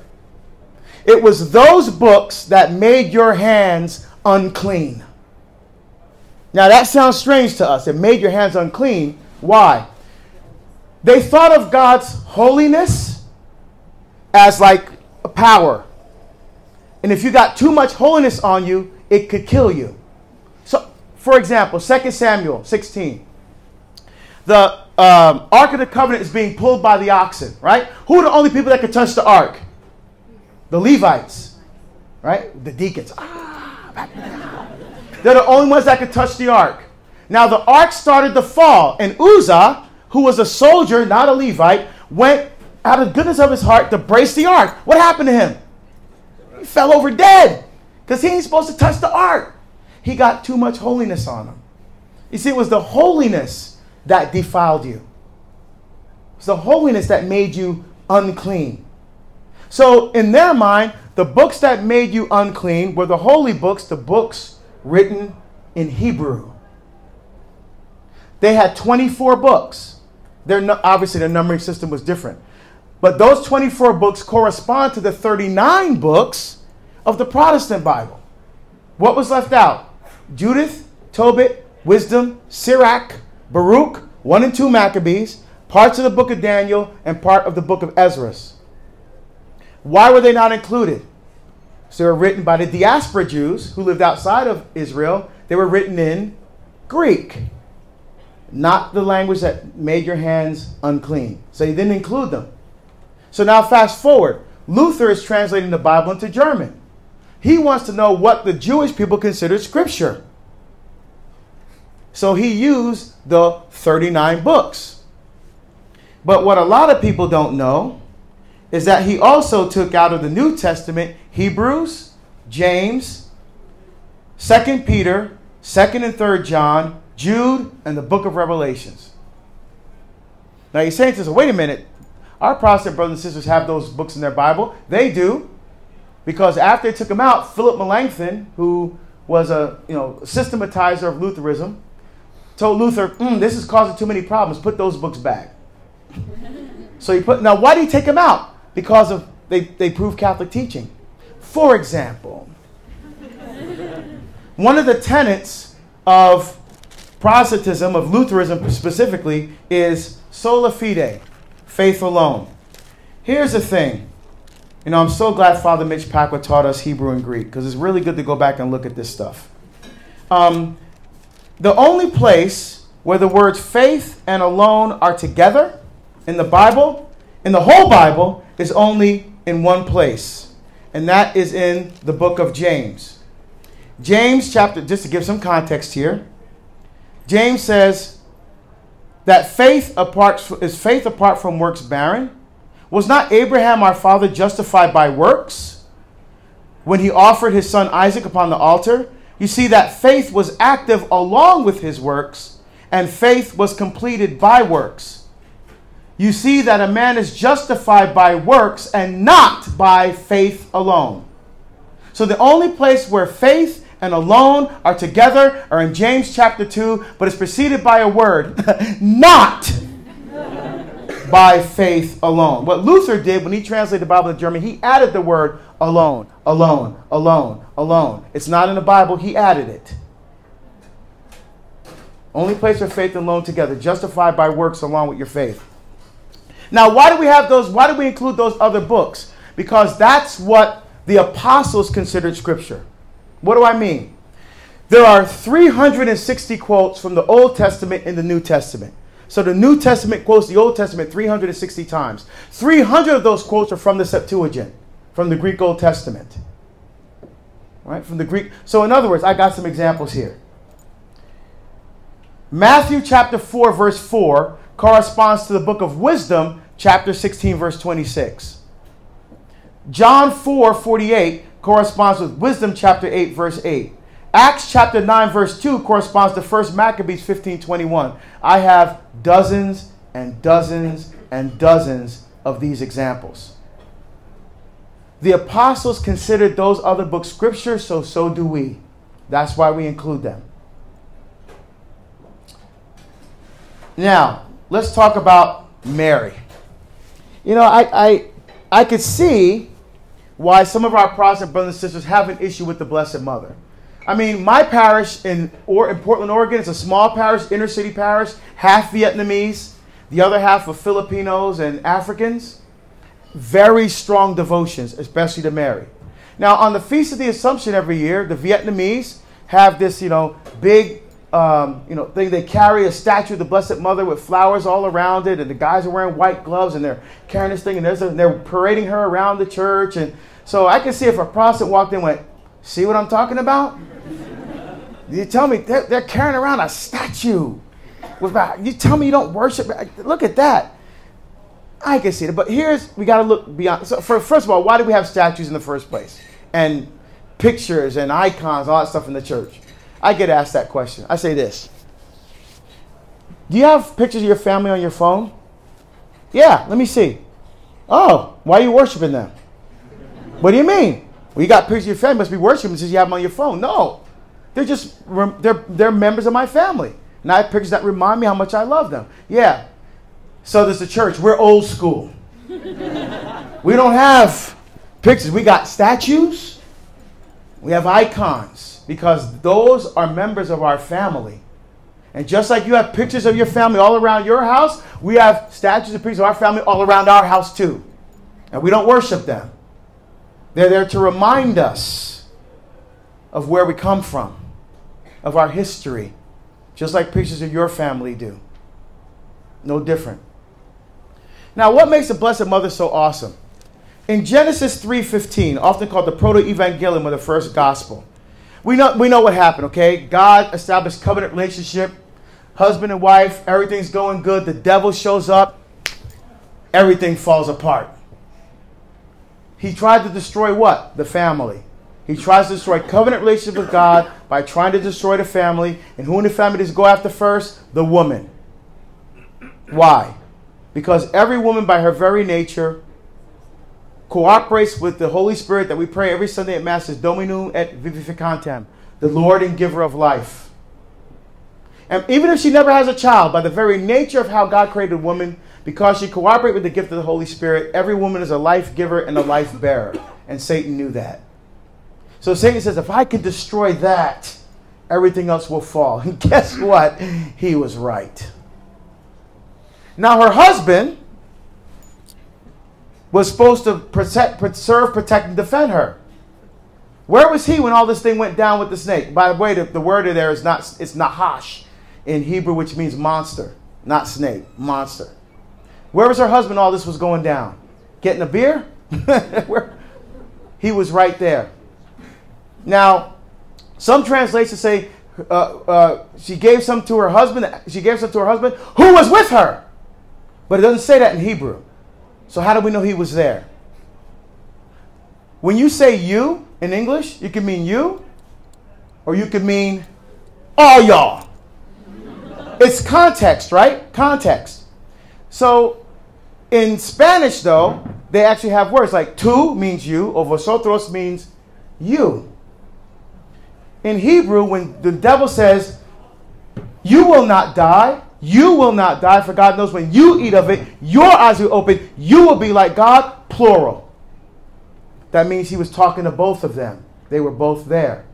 It was those books that made your hands unclean. Now that sounds strange to us. It made your hands unclean. Why? They thought of God's holiness as like a power. And if you got too much holiness on you, it could kill you. So, for example, 2 Samuel 16. The um, Ark of the Covenant is being pulled by the oxen, right? Who are the only people that could touch the Ark? the Levites, right? The deacons. Ah, They're the only ones that could touch the ark. Now the ark started to fall, and Uzzah, who was a soldier, not a Levite, went out of goodness of his heart to brace the ark. What happened to him? He fell over dead because he ain't supposed to touch the ark. He got too much holiness on him. You see, it was the holiness that defiled you. It's the holiness that made you unclean. So, in their mind, the books that made you unclean were the holy books, the books written in Hebrew. They had 24 books. Their, obviously, their numbering system was different. But those 24 books correspond to the 39 books of the Protestant Bible. What was left out? Judith, Tobit, Wisdom, Sirach, Baruch, 1 and 2 Maccabees, parts of the book of Daniel, and part of the book of Ezra. Why were they not included? So they were written by the diaspora Jews who lived outside of Israel. They were written in Greek, not the language that made your hands unclean. So he didn't include them. So now, fast forward. Luther is translating the Bible into German. He wants to know what the Jewish people considered scripture. So he used the 39 books. But what a lot of people don't know is that he also took out of the New Testament Hebrews, James, 2nd Peter, 2nd and 3rd John, Jude, and the book of Revelations. Now you're saying to us, wait a minute, our Protestant brothers and sisters have those books in their Bible. They do. Because after they took them out, Philip Melanchthon, who was a you know systematizer of Lutheranism, told Luther, mm, "This is causing too many problems. Put those books back." so he put. Now, why did he take them out? Because of they they prove Catholic teaching. For example, one of the tenets of Protestantism, of Lutheranism specifically, is sola fide, faith alone. Here's the thing. You know, I'm so glad Father Mitch Pacwa taught us Hebrew and Greek because it's really good to go back and look at this stuff. Um, the only place where the words faith and alone are together in the Bible, in the whole Bible, is only in one place, and that is in the book of James. James chapter, just to give some context here, James says that faith apart is faith apart from works barren was not Abraham our father justified by works when he offered his son Isaac upon the altar? You see that faith was active along with his works, and faith was completed by works. You see that a man is justified by works and not by faith alone. So the only place where faith and alone are together are in James chapter 2, but it's preceded by a word, not by faith alone. What Luther did when he translated the Bible to German, he added the word alone, alone, alone, alone. It's not in the Bible, he added it. Only place where faith alone together, justified by works along with your faith. Now, why do we have those? Why do we include those other books? Because that's what the apostles considered scripture. What do I mean? There are 360 quotes from the Old Testament in the New Testament. So the New Testament quotes the Old Testament 360 times. 300 of those quotes are from the Septuagint, from the Greek Old Testament. Right? From the Greek. So in other words, I got some examples here. Matthew chapter 4 verse 4 corresponds to the book of Wisdom chapter 16 verse 26. John 4 48 corresponds with Wisdom chapter 8 verse 8. Acts chapter 9, verse 2 corresponds to 1 Maccabees 15 21. I have dozens and dozens and dozens of these examples. The apostles considered those other books scripture, so so do we. That's why we include them. Now, let's talk about Mary. You know, I, I, I could see why some of our Protestant brothers and sisters have an issue with the Blessed Mother. I mean, my parish in, or, in Portland, Oregon, is a small parish, inner city parish, half Vietnamese, the other half of Filipinos and Africans. Very strong devotions, especially to Mary. Now, on the Feast of the Assumption every year, the Vietnamese have this, you know, big, um, you know, thing. They carry a statue of the Blessed Mother with flowers all around it, and the guys are wearing white gloves, and they're carrying this thing, and, a, and they're parading her around the church. And so I can see if a Protestant walked in and went, See what I'm talking about? You tell me they're, they're carrying around a statue. With, you tell me you don't worship. Look at that. I can see it. But here's, we got to look beyond. So for, first of all, why do we have statues in the first place? And pictures and icons, all that stuff in the church. I get asked that question. I say this Do you have pictures of your family on your phone? Yeah, let me see. Oh, why are you worshiping them? What do you mean? Well, you got pictures of your family, must be worshiping since you have them on your phone. No. They're just they're they're members of my family. And I have pictures that remind me how much I love them. Yeah. So does the church. We're old school. we don't have pictures. We got statues. We have icons because those are members of our family. And just like you have pictures of your family all around your house, we have statues and pictures of our family all around our house too. And we don't worship them. They're there to remind us of where we come from, of our history, just like pictures of your family do. No different. Now, what makes the Blessed Mother so awesome? In Genesis 3:15, often called the proto-evangelium or the first gospel, we know, we know what happened, okay? God established covenant relationship, husband and wife, everything's going good. The devil shows up, everything falls apart. He tried to destroy what? The family. He tries to destroy covenant relationship with God by trying to destroy the family. And who in the family does go after first? The woman. Why? Because every woman, by her very nature, cooperates with the Holy Spirit that we pray every Sunday at Mass is Dominum et Vivificantem, the Lord and giver of life. And even if she never has a child, by the very nature of how God created woman, because she cooperates with the gift of the Holy Spirit, every woman is a life giver and a life bearer. And Satan knew that. So Satan says, if I can destroy that, everything else will fall. And guess what? He was right. Now, her husband was supposed to protect, serve, protect, and defend her. Where was he when all this thing went down with the snake? By the way, the, the word there is not it's nahash in Hebrew, which means monster, not snake, monster. Where was her husband? All this was going down. Getting a beer? he was right there. Now, some translations say uh, uh, she gave some to her husband. She gave some to her husband who was with her. But it doesn't say that in Hebrew. So how do we know he was there? When you say you in English, you can mean you or you can mean all y'all. it's context, right? Context. So in Spanish, though, they actually have words like tú means you, or vosotros means you. In Hebrew, when the devil says, You will not die, you will not die, for God knows when you eat of it, your eyes will open. You will be like God, plural. That means he was talking to both of them. They were both there.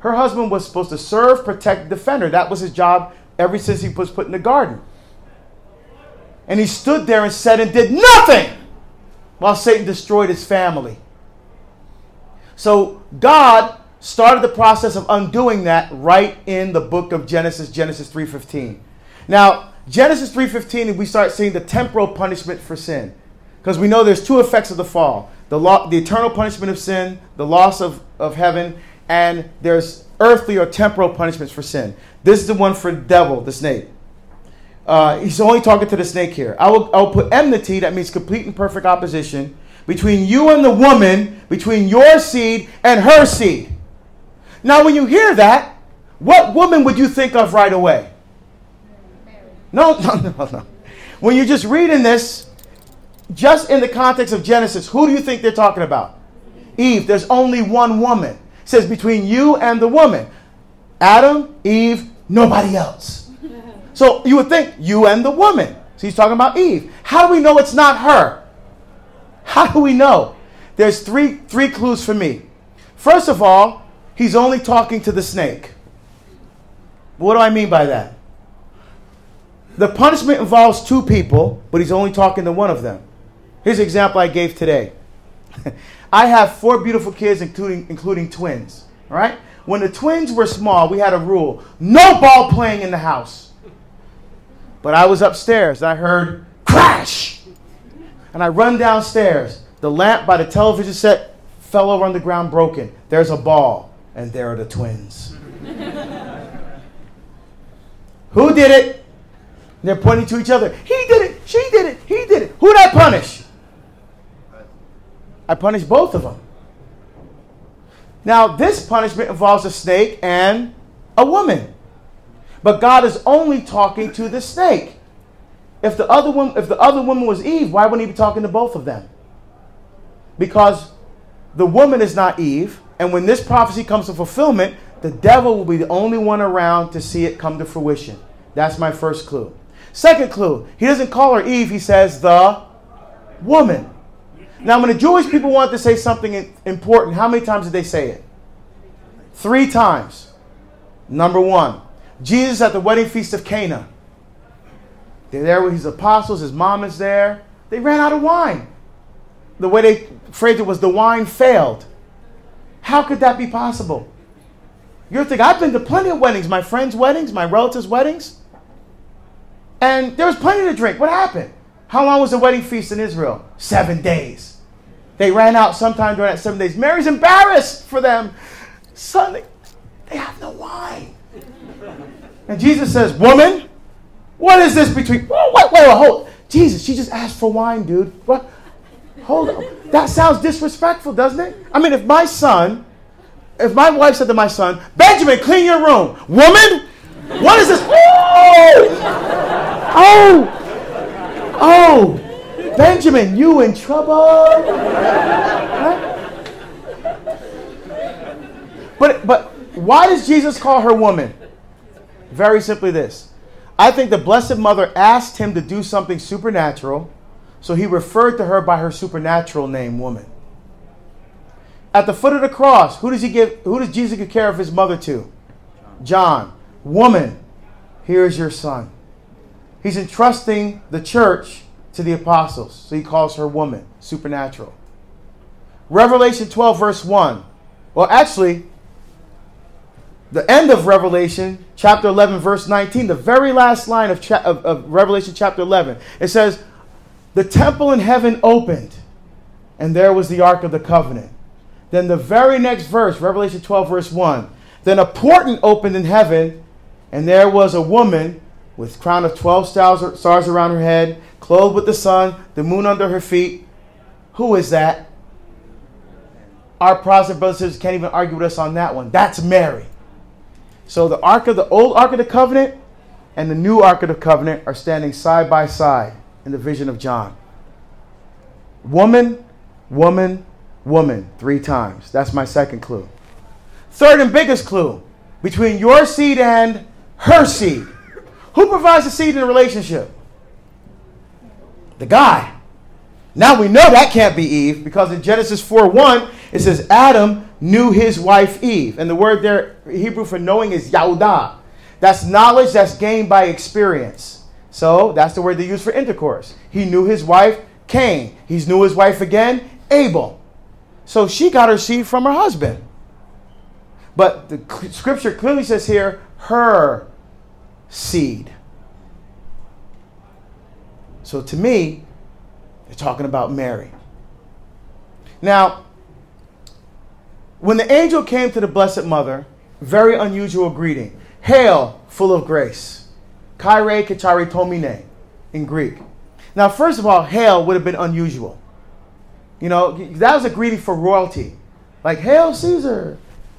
Her husband was supposed to serve, protect, defend her. That was his job ever since he was put in the garden. And he stood there and said and did nothing while Satan destroyed his family. So God started the process of undoing that right in the book of Genesis, Genesis 3:15. Now, Genesis 3:15, we start seeing the temporal punishment for sin. Because we know there's two effects of the fall. The, law, the eternal punishment of sin, the loss of, of heaven, and there's earthly or temporal punishments for sin. This is the one for the devil, the snake. Uh, he's only talking to the snake here. I will, I will put enmity, that means complete and perfect opposition, between you and the woman, between your seed and her seed. Now, when you hear that, what woman would you think of right away? No, no, no, no. When you're just reading this, just in the context of Genesis, who do you think they're talking about? Eve. There's only one woman. It says between you and the woman. Adam, Eve, nobody else. So you would think you and the woman. So he's talking about Eve. How do we know it's not her? How do we know? There's three three clues for me. First of all, he's only talking to the snake. What do I mean by that? The punishment involves two people, but he's only talking to one of them. Here's an example I gave today. I have four beautiful kids, including, including twins. All right? When the twins were small, we had a rule no ball playing in the house. But I was upstairs I heard crash. And I run downstairs. The lamp by the television set fell over on the ground broken. There's a ball, and there are the twins. Who did it? They're pointing to each other. He did it. She did it. He did it. Who did I punish? I punished both of them. Now, this punishment involves a snake and a woman. But God is only talking to the snake. If the other woman, if the other woman was Eve, why wouldn't he be talking to both of them? Because the woman is not Eve, and when this prophecy comes to fulfillment, the devil will be the only one around to see it come to fruition. That's my first clue. Second clue, he doesn't call her Eve, he says the woman. Now, when the Jewish people want to say something important, how many times did they say it? Three times. Number one, Jesus at the wedding feast of Cana. They're there with his apostles, his mom is there. They ran out of wine. The way they phrased it was the wine failed. How could that be possible? You're thinking, I've been to plenty of weddings, my friends' weddings, my relatives' weddings, and there was plenty to drink. What happened? How long was the wedding feast in Israel? Seven days. They ran out sometime during that seven days. Mary's embarrassed for them. Son, they have no wine. And Jesus says, Woman, what is this between. Wait, wait, wait, hold. Jesus, she just asked for wine, dude. What? Hold on. That sounds disrespectful, doesn't it? I mean, if my son, if my wife said to my son, Benjamin, clean your room. Woman, what is this? Oh! Oh! Oh! Benjamin, you in trouble? But, but why does Jesus call her woman? Very simply this. I think the Blessed Mother asked him to do something supernatural, so he referred to her by her supernatural name, woman. At the foot of the cross, who does he give who does Jesus give care of his mother to? John. Woman, here is your son. He's entrusting the church to the apostles, so he calls her woman, supernatural. Revelation 12, verse 1. Well, actually, the end of Revelation, chapter 11, verse 19, the very last line of, cha- of, of, Revelation chapter 11, it says, The temple in heaven opened, and there was the Ark of the Covenant. Then the very next verse, Revelation 12, verse 1, then a portent opened in heaven, and there was a woman with crown of 12 stars, stars around her head, clothed with the sun, the moon under her feet. Who is that? Our Protestant brothers can't even argue with us on that one. That's Mary. So the Ark of the old Ark of the Covenant and the new Ark of the Covenant are standing side by side in the vision of John. Woman, woman, woman, three times. That's my second clue. Third and biggest clue between your seed and her seed. Who provides the seed in a relationship? The guy. Now we know that can't be Eve because in Genesis 4 1, it says Adam knew his wife Eve. And the word there, Hebrew for knowing, is yada. That's knowledge that's gained by experience. So that's the word they use for intercourse. He knew his wife Cain. He knew his wife again, Abel. So she got her seed from her husband. But the scripture clearly says here, her seed. So to me, they're talking about Mary. Now, when the angel came to the Blessed Mother, very unusual greeting. Hail, full of grace. Kyrie kecharitomene in Greek. Now, first of all, hail would have been unusual. You know, that was a greeting for royalty. Like, Hail Caesar.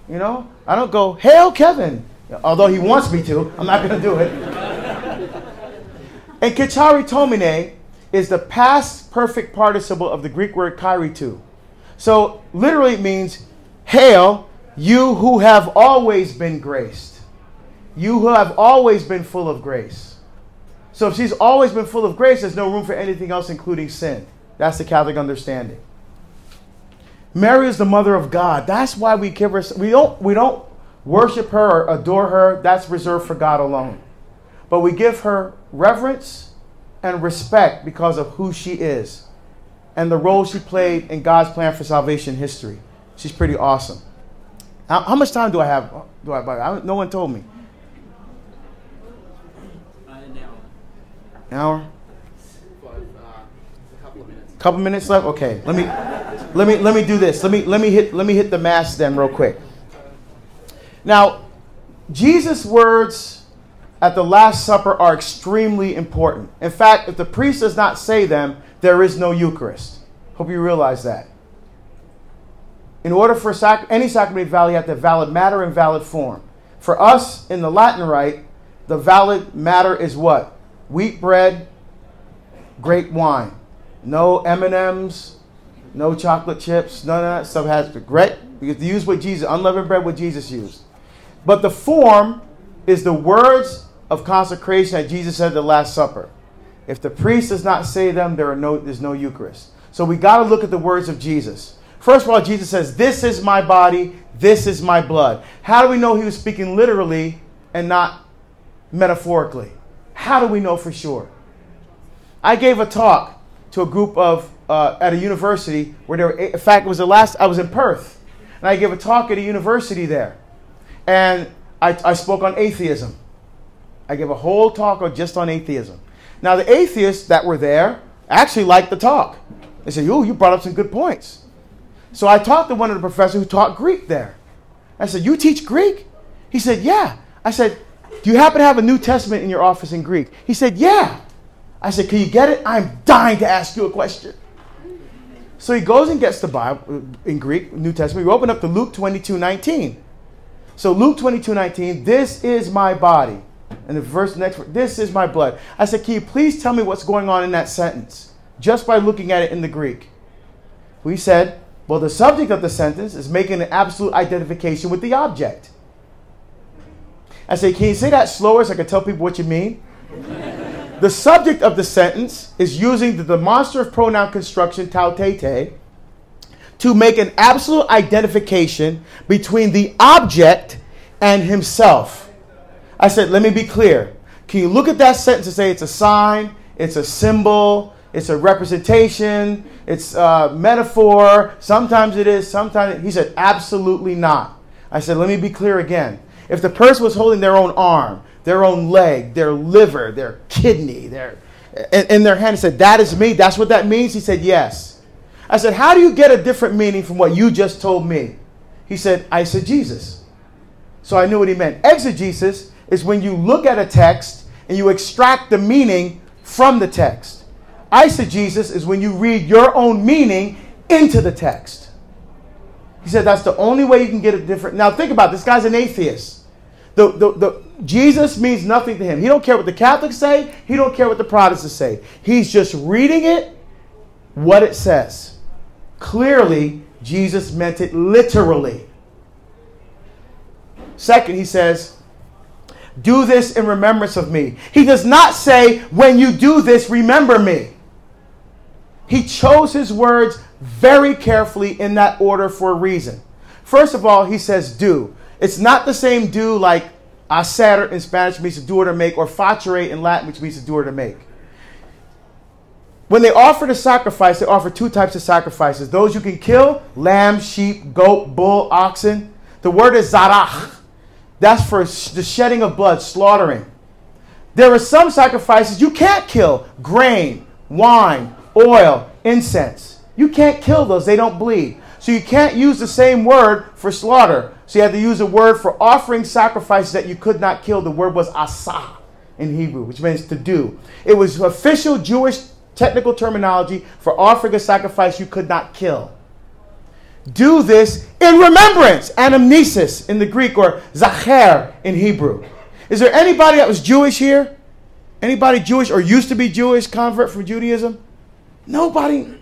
You know, I don't go, Hail Kevin. Although he wants me to, I'm not going to do it. and kecharitomene is the past perfect participle of the Greek word kairitu. So literally it means, Hail, you who have always been graced. You who have always been full of grace. So if she's always been full of grace, there's no room for anything else, including sin. That's the Catholic understanding. Mary is the mother of God. That's why we give her. We don't. We don't worship her or adore her. That's reserved for God alone. But we give her reverence and respect because of who she is and the role she played in God's plan for salvation history. She's pretty awesome. How, much time do I have? Do I, I? No one told me. An hour. An hour? Five, uh, a couple of minutes. Couple minutes left. Okay. Let me let me let me do this. Let me let me hit let me hit the mass then real quick. Now, Jesus' words at the Last Supper are extremely important. In fact, if the priest does not say them, there is no Eucharist. Hope you realize that. In order for sac- any sacrament valid, you have to have valid matter and valid form. For us in the Latin rite, the valid matter is what? Wheat bread, grape wine. No M&Ms, no chocolate chips, none of that stuff has to. be Great. You have to use what Jesus, unleavened bread, what Jesus used. But the form is the words of consecration that Jesus said at the Last Supper. If the priest does not say them, there are no, there's no Eucharist. So we got to look at the words of Jesus. First of all, Jesus says, This is my body, this is my blood. How do we know he was speaking literally and not metaphorically? How do we know for sure? I gave a talk to a group of, uh, at a university where there were, in fact, it was the last, I was in Perth, and I gave a talk at a university there. And I, I spoke on atheism. I gave a whole talk just on atheism. Now, the atheists that were there actually liked the talk. They said, "Oh, you brought up some good points." So I talked to one of the professors who taught Greek there. I said, "You teach Greek?" He said, "Yeah." I said, "Do you happen to have a New Testament in your office in Greek?" He said, "Yeah." I said, "Can you get it? I'm dying to ask you a question." So he goes and gets the Bible uh, in Greek, New Testament. We open up to Luke 22 19. So Luke 22 19, this is my body. And the verse next, this is my blood. I said, can you please tell me what's going on in that sentence? Just by looking at it in the Greek. We said, well, the subject of the sentence is making an absolute identification with the object. I said, can you say that slower so I can tell people what you mean? the subject of the sentence is using the demonstrative pronoun construction tau te to make an absolute identification between the object and himself. I said, let me be clear. Can you look at that sentence and say it's a sign, it's a symbol, it's a representation, it's a metaphor? Sometimes it is, sometimes it, he said, absolutely not. I said, let me be clear again. If the person was holding their own arm, their own leg, their liver, their kidney, their in, in their hand, and said, That is me. That's what that means. He said, Yes. I said, How do you get a different meaning from what you just told me? He said, I said Jesus. So I knew what he meant. Exegesis is when you look at a text and you extract the meaning from the text. Eisegesis is when you read your own meaning into the text. He said that's the only way you can get a different. Now think about it. this guy's an atheist. The, the, the, Jesus means nothing to him. He don't care what the Catholics say. He don't care what the Protestants say. He's just reading it, what it says. Clearly, Jesus meant it literally. Second, he says, do this in remembrance of me. He does not say, when you do this, remember me. He chose his words very carefully in that order for a reason. First of all, he says, do. It's not the same do like hacer in Spanish means to do or to make, or facere in Latin, which means to do or to make. When they offer the sacrifice, they offer two types of sacrifices. Those you can kill, lamb, sheep, goat, bull, oxen. The word is zarach. That's for the shedding of blood, slaughtering. There are some sacrifices you can't kill. Grain, wine, oil, incense. You can't kill those. They don't bleed. So you can't use the same word for slaughter. So you had to use a word for offering sacrifices that you could not kill. The word was asah in Hebrew, which means to do. It was official Jewish technical terminology for offering a sacrifice you could not kill. Do this in remembrance, anamnesis in the Greek, or zacher in Hebrew. Is there anybody that was Jewish here? Anybody Jewish or used to be Jewish, convert from Judaism? Nobody.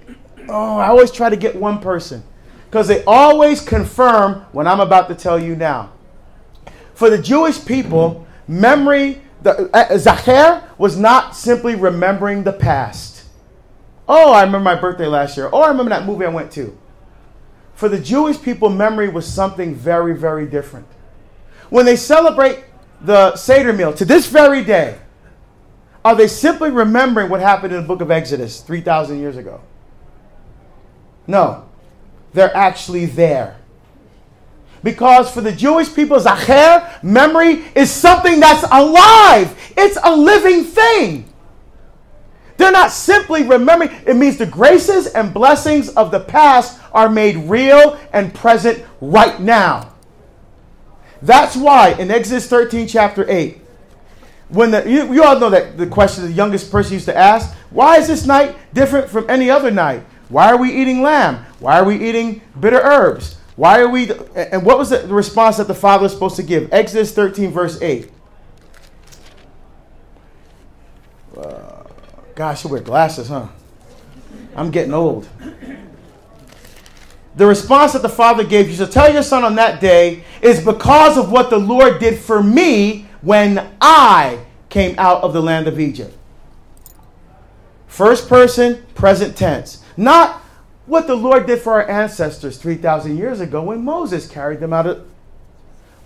Oh, I always try to get one person because they always confirm what I'm about to tell you now. For the Jewish people, memory, the uh, Zacher was not simply remembering the past. Oh, I remember my birthday last year. Oh, I remember that movie I went to. For the Jewish people, memory was something very, very different. When they celebrate the Seder meal to this very day, are they simply remembering what happened in the book of Exodus 3,000 years ago? No they're actually there. Because for the Jewish people, Zacher, memory, is something that's alive. It's a living thing. They're not simply remembering, it means the graces and blessings of the past are made real and present right now. That's why in Exodus 13, chapter 8, when the, you, you all know that the question the youngest person used to ask, why is this night different from any other night? Why are we eating lamb? Why are we eating bitter herbs? Why are we, and what was the response that the father was supposed to give? Exodus 13, verse 8. Uh, gosh, you wear glasses, huh? I'm getting old. the response that the father gave you, so tell your son on that day, is because of what the Lord did for me when I came out of the land of Egypt. First person, present tense. Not what the Lord did for our ancestors 3,000 years ago when Moses carried them out of.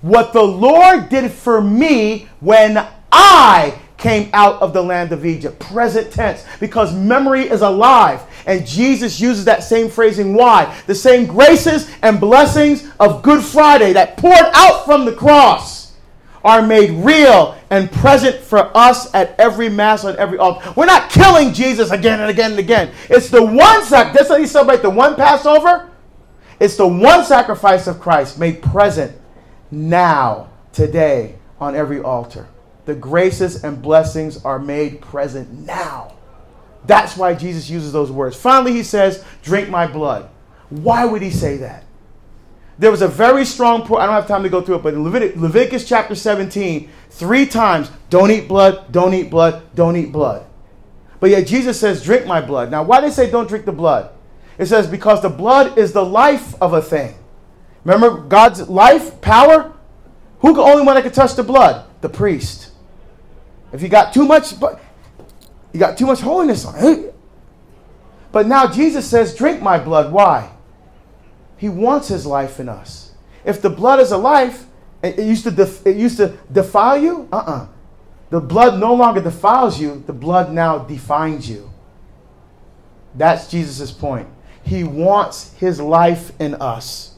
What the Lord did for me when I came out of the land of Egypt. Present tense, because memory is alive. And Jesus uses that same phrasing. Why? The same graces and blessings of Good Friday that poured out from the cross are made real and present for us at every Mass on every altar. We're not killing Jesus again and again and again. It's the one sac. That's how you celebrate the one Passover. It's the one sacrifice of Christ made present now, today, on every altar the graces and blessings are made present now. That's why Jesus uses those words. Finally, he says, Drink my blood. Why would he say that? There was a very strong, I don't have time to go through it, but in Levitic, Leviticus chapter 17, three times, don't eat blood, don't eat blood, don't eat blood. But yet Jesus says, Drink my blood. Now, why did they say don't drink the blood? It says, Because the blood is the life of a thing. Remember God's life, power? Who the only one that can touch the blood? The priest. If you got too much, you got too much holiness on it. But now Jesus says, drink my blood. Why? He wants his life in us. If the blood is a life, it used to, def- it used to defile you, uh-uh. The blood no longer defiles you. The blood now defines you. That's Jesus' point. He wants his life in us.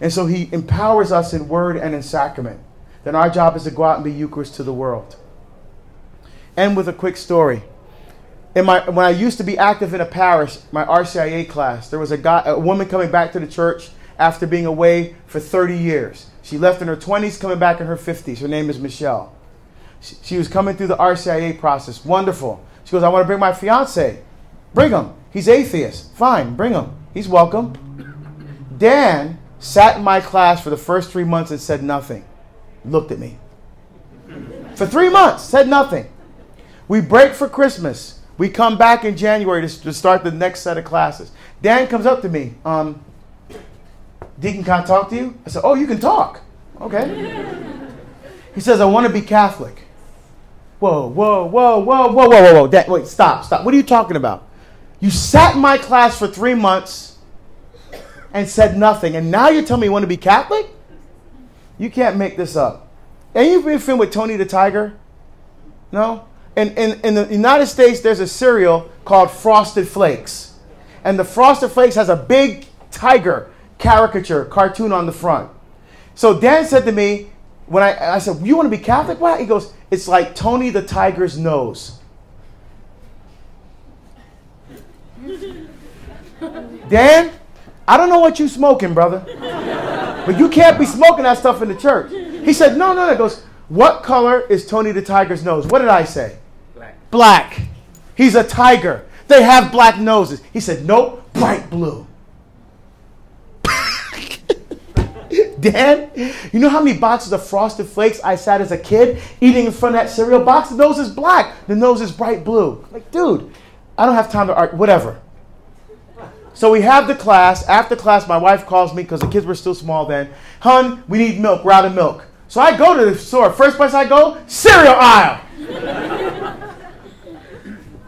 And so he empowers us in word and in sacrament. Then our job is to go out and be Eucharist to the world end with a quick story. In my, when I used to be active in a parish, my RCIA class, there was a guy, a woman coming back to the church after being away for 30 years. She left in her 20s, coming back in her 50s. Her name is Michelle. She, she was coming through the RCIA process. Wonderful. She goes, I want to bring my fiance. Bring him. He's atheist. Fine, bring him. He's welcome. Dan sat in my class for the first three months and said nothing. Looked at me. For three months, said nothing. We break for Christmas. We come back in January to, to start the next set of classes. Dan comes up to me. Um, Deacon, can I talk to you? I said, Oh, you can talk. Okay. he says, I want to be Catholic. Whoa, whoa, whoa, whoa, whoa, whoa, whoa, whoa. Dan, wait, stop, stop. What are you talking about? You sat in my class for three months and said nothing, and now you're telling me you want to be Catholic? You can't make this up. And you've been filmed with Tony the Tiger? No? In, in, in the United States, there's a cereal called Frosted Flakes. And the Frosted Flakes has a big tiger caricature cartoon on the front. So Dan said to me, when I, I said, You want to be Catholic? Why? He goes, It's like Tony the Tiger's nose. Dan, I don't know what you're smoking, brother. But you can't be smoking that stuff in the church. He said, No, no, no. He goes, What color is Tony the Tiger's nose? What did I say? Black. He's a tiger. They have black noses. He said, Nope, bright blue. Dan, you know how many boxes of frosted flakes I sat as a kid eating in front of that cereal box? The nose is black, the nose is bright blue. Like, dude, I don't have time to argue, whatever. So we have the class. After class, my wife calls me because the kids were still small then. Hun, we need milk. We're out of milk. So I go to the store. First place I go, cereal aisle.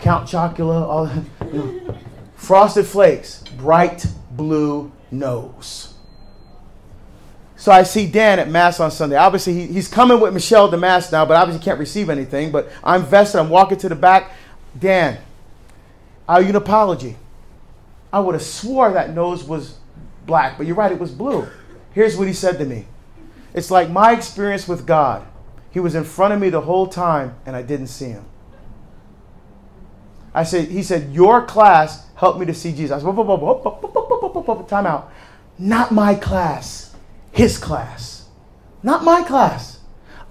Count Chocula, all you know. Frosted Flakes, bright blue nose. So I see Dan at Mass on Sunday. Obviously, he, he's coming with Michelle to Mass now, but obviously can't receive anything. But I'm vested. I'm walking to the back. Dan, I you an apology. I would have swore that nose was black, but you're right, it was blue. Here's what he said to me It's like my experience with God. He was in front of me the whole time, and I didn't see him. I said, he said, your class helped me to see Jesus. I said, time out. Not my class, his class. Not my class.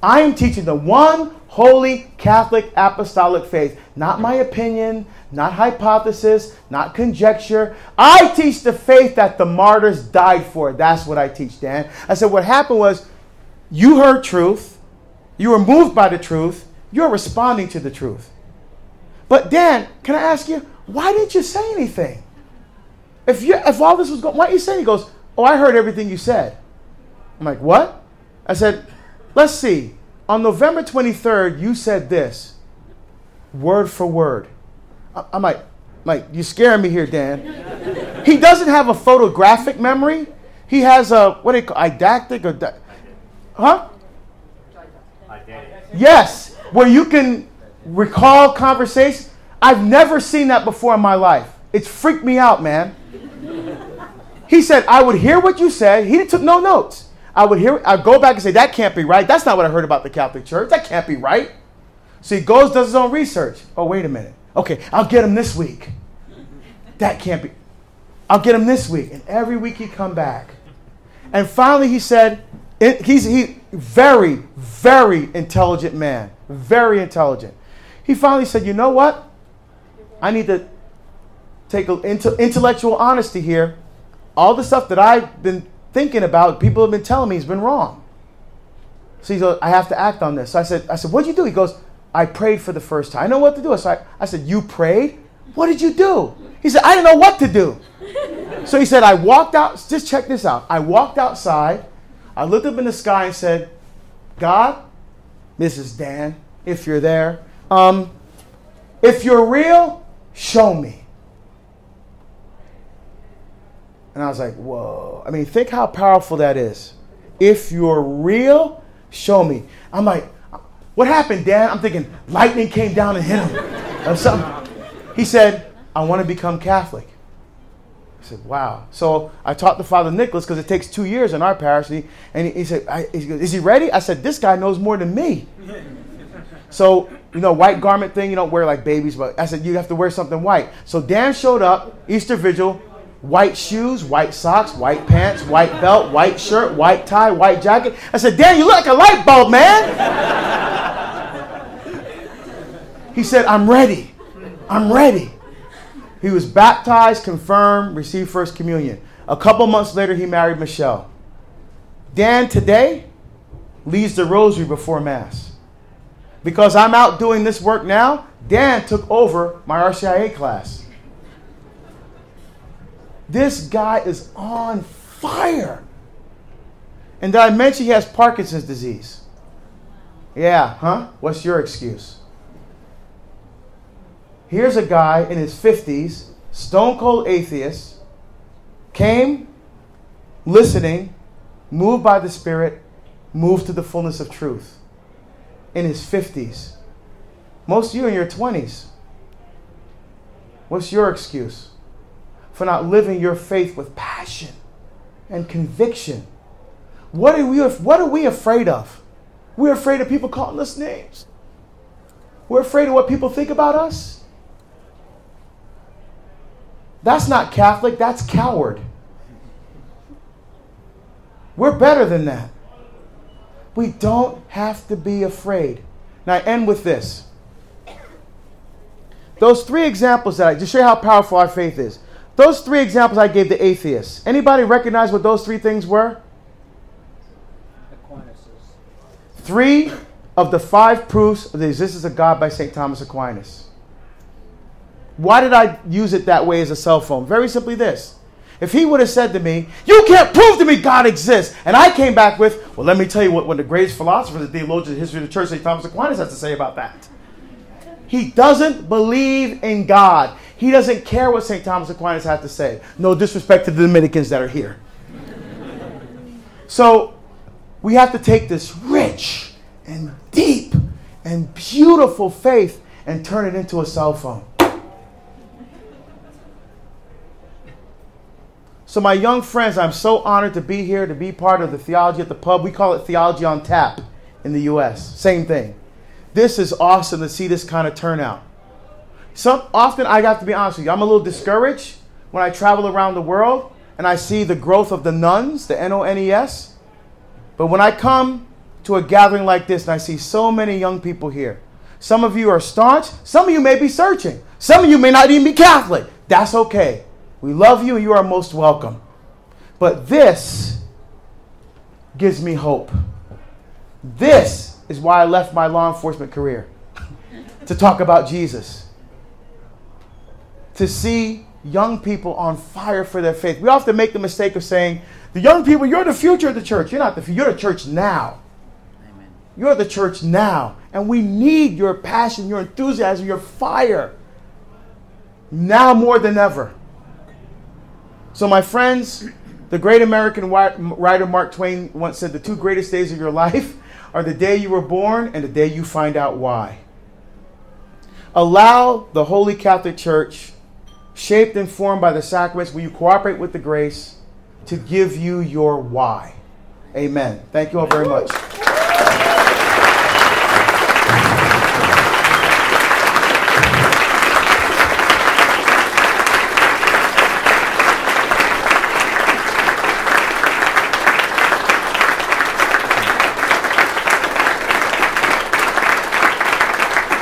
I am teaching the one holy Catholic apostolic faith. Not my opinion, not hypothesis, not conjecture. I teach the faith that the martyrs died for. That's what I teach, Dan. I said, what happened was you heard truth, you were moved by the truth, you're responding to the truth. But Dan, can I ask you, why didn't you say anything? If you if all this was going, why didn't you say? He goes, Oh, I heard everything you said. I'm like, What? I said, Let's see. On November 23rd, you said this, word for word. I- I'm like, like, you're scaring me here, Dan. he doesn't have a photographic memory. He has a, what do you call didactic or, di- huh? Yes, where you can recall conversations. I've never seen that before in my life. It's freaked me out, man. He said, I would hear what you said. He took no notes. I would hear, I'd go back and say, that can't be right. That's not what I heard about the Catholic Church. That can't be right. So he goes, does his own research. Oh, wait a minute. Okay, I'll get him this week. That can't be. I'll get him this week. And every week he'd come back. And finally he said, he's he very, very intelligent man. Very intelligent. He finally said, you know what? I need to take a, into, intellectual honesty here. All the stuff that I've been thinking about, people have been telling me has been wrong. So he goes, I have to act on this. So I said, I said, what'd you do? He goes, I prayed for the first time. I know what to do. So I, I said, You prayed? What did you do? He said, I didn't know what to do. so he said, I walked out, just check this out. I walked outside, I looked up in the sky and said, God, Mrs. Dan, if you're there, um, if you're real, show me. And I was like, whoa. I mean, think how powerful that is. If you're real, show me. I'm like, what happened, Dan? I'm thinking lightning came down and hit him or something. He said, I want to become Catholic. I said, wow. So I talked to Father Nicholas because it takes two years in our parish. And he, and he, said, he goes, is he ready? I said, this guy knows more than me. So, you know, white garment thing, you don't wear like babies, but I said, you have to wear something white. So Dan showed up, Easter Vigil, white shoes, white socks, white pants, white belt, white shirt, white tie, white jacket. I said, Dan, you look like a light bulb, man. he said, I'm ready. I'm ready. He was baptized, confirmed, received First Communion. A couple months later, he married Michelle. Dan today leads the rosary before Mass. Because I'm out doing this work now, Dan took over my RCIA class. This guy is on fire. And did I mention he has Parkinson's disease? Yeah, huh? What's your excuse? Here's a guy in his 50s, stone cold atheist, came listening, moved by the Spirit, moved to the fullness of truth in his 50s. Most of you in your 20s. What's your excuse for not living your faith with passion and conviction? What are we, what are we afraid of? We're afraid of people calling us names. We're afraid of what people think about us. That's not Catholic, that's coward. We're better than that. We don't have to be afraid. Now, I end with this. Those three examples that I just show you how powerful our faith is. Those three examples I gave the atheists. Anybody recognize what those three things were? Aquinas. Three of the five proofs of the existence of God by St. Thomas Aquinas. Why did I use it that way as a cell phone? Very simply this. If he would have said to me, You can't prove to me God exists, and I came back with, Well, let me tell you what one of the greatest philosophers and theologians in the history of the church, St. Thomas Aquinas, has to say about that. He doesn't believe in God. He doesn't care what St. Thomas Aquinas has to say. No disrespect to the Dominicans that are here. so we have to take this rich and deep and beautiful faith and turn it into a cell phone. So, my young friends, I'm so honored to be here, to be part of the Theology at the Pub. We call it Theology on Tap in the U.S. Same thing. This is awesome to see this kind of turnout. Some often I got to be honest with you, I'm a little discouraged when I travel around the world and I see the growth of the nones, the N O N E S. But when I come to a gathering like this and I see so many young people here, some of you are staunch, some of you may be searching, some of you may not even be Catholic. That's okay. We love you and you are most welcome. But this gives me hope. This is why I left my law enforcement career to talk about Jesus. To see young people on fire for their faith. We often make the mistake of saying, the young people, you're the future of the church. You're not the future, you're the church now. Amen. You're the church now. And we need your passion, your enthusiasm, your fire now more than ever. So, my friends, the great American writer Mark Twain once said the two greatest days of your life are the day you were born and the day you find out why. Allow the Holy Catholic Church, shaped and formed by the sacraments, will you cooperate with the grace to give you your why? Amen. Thank you all very much.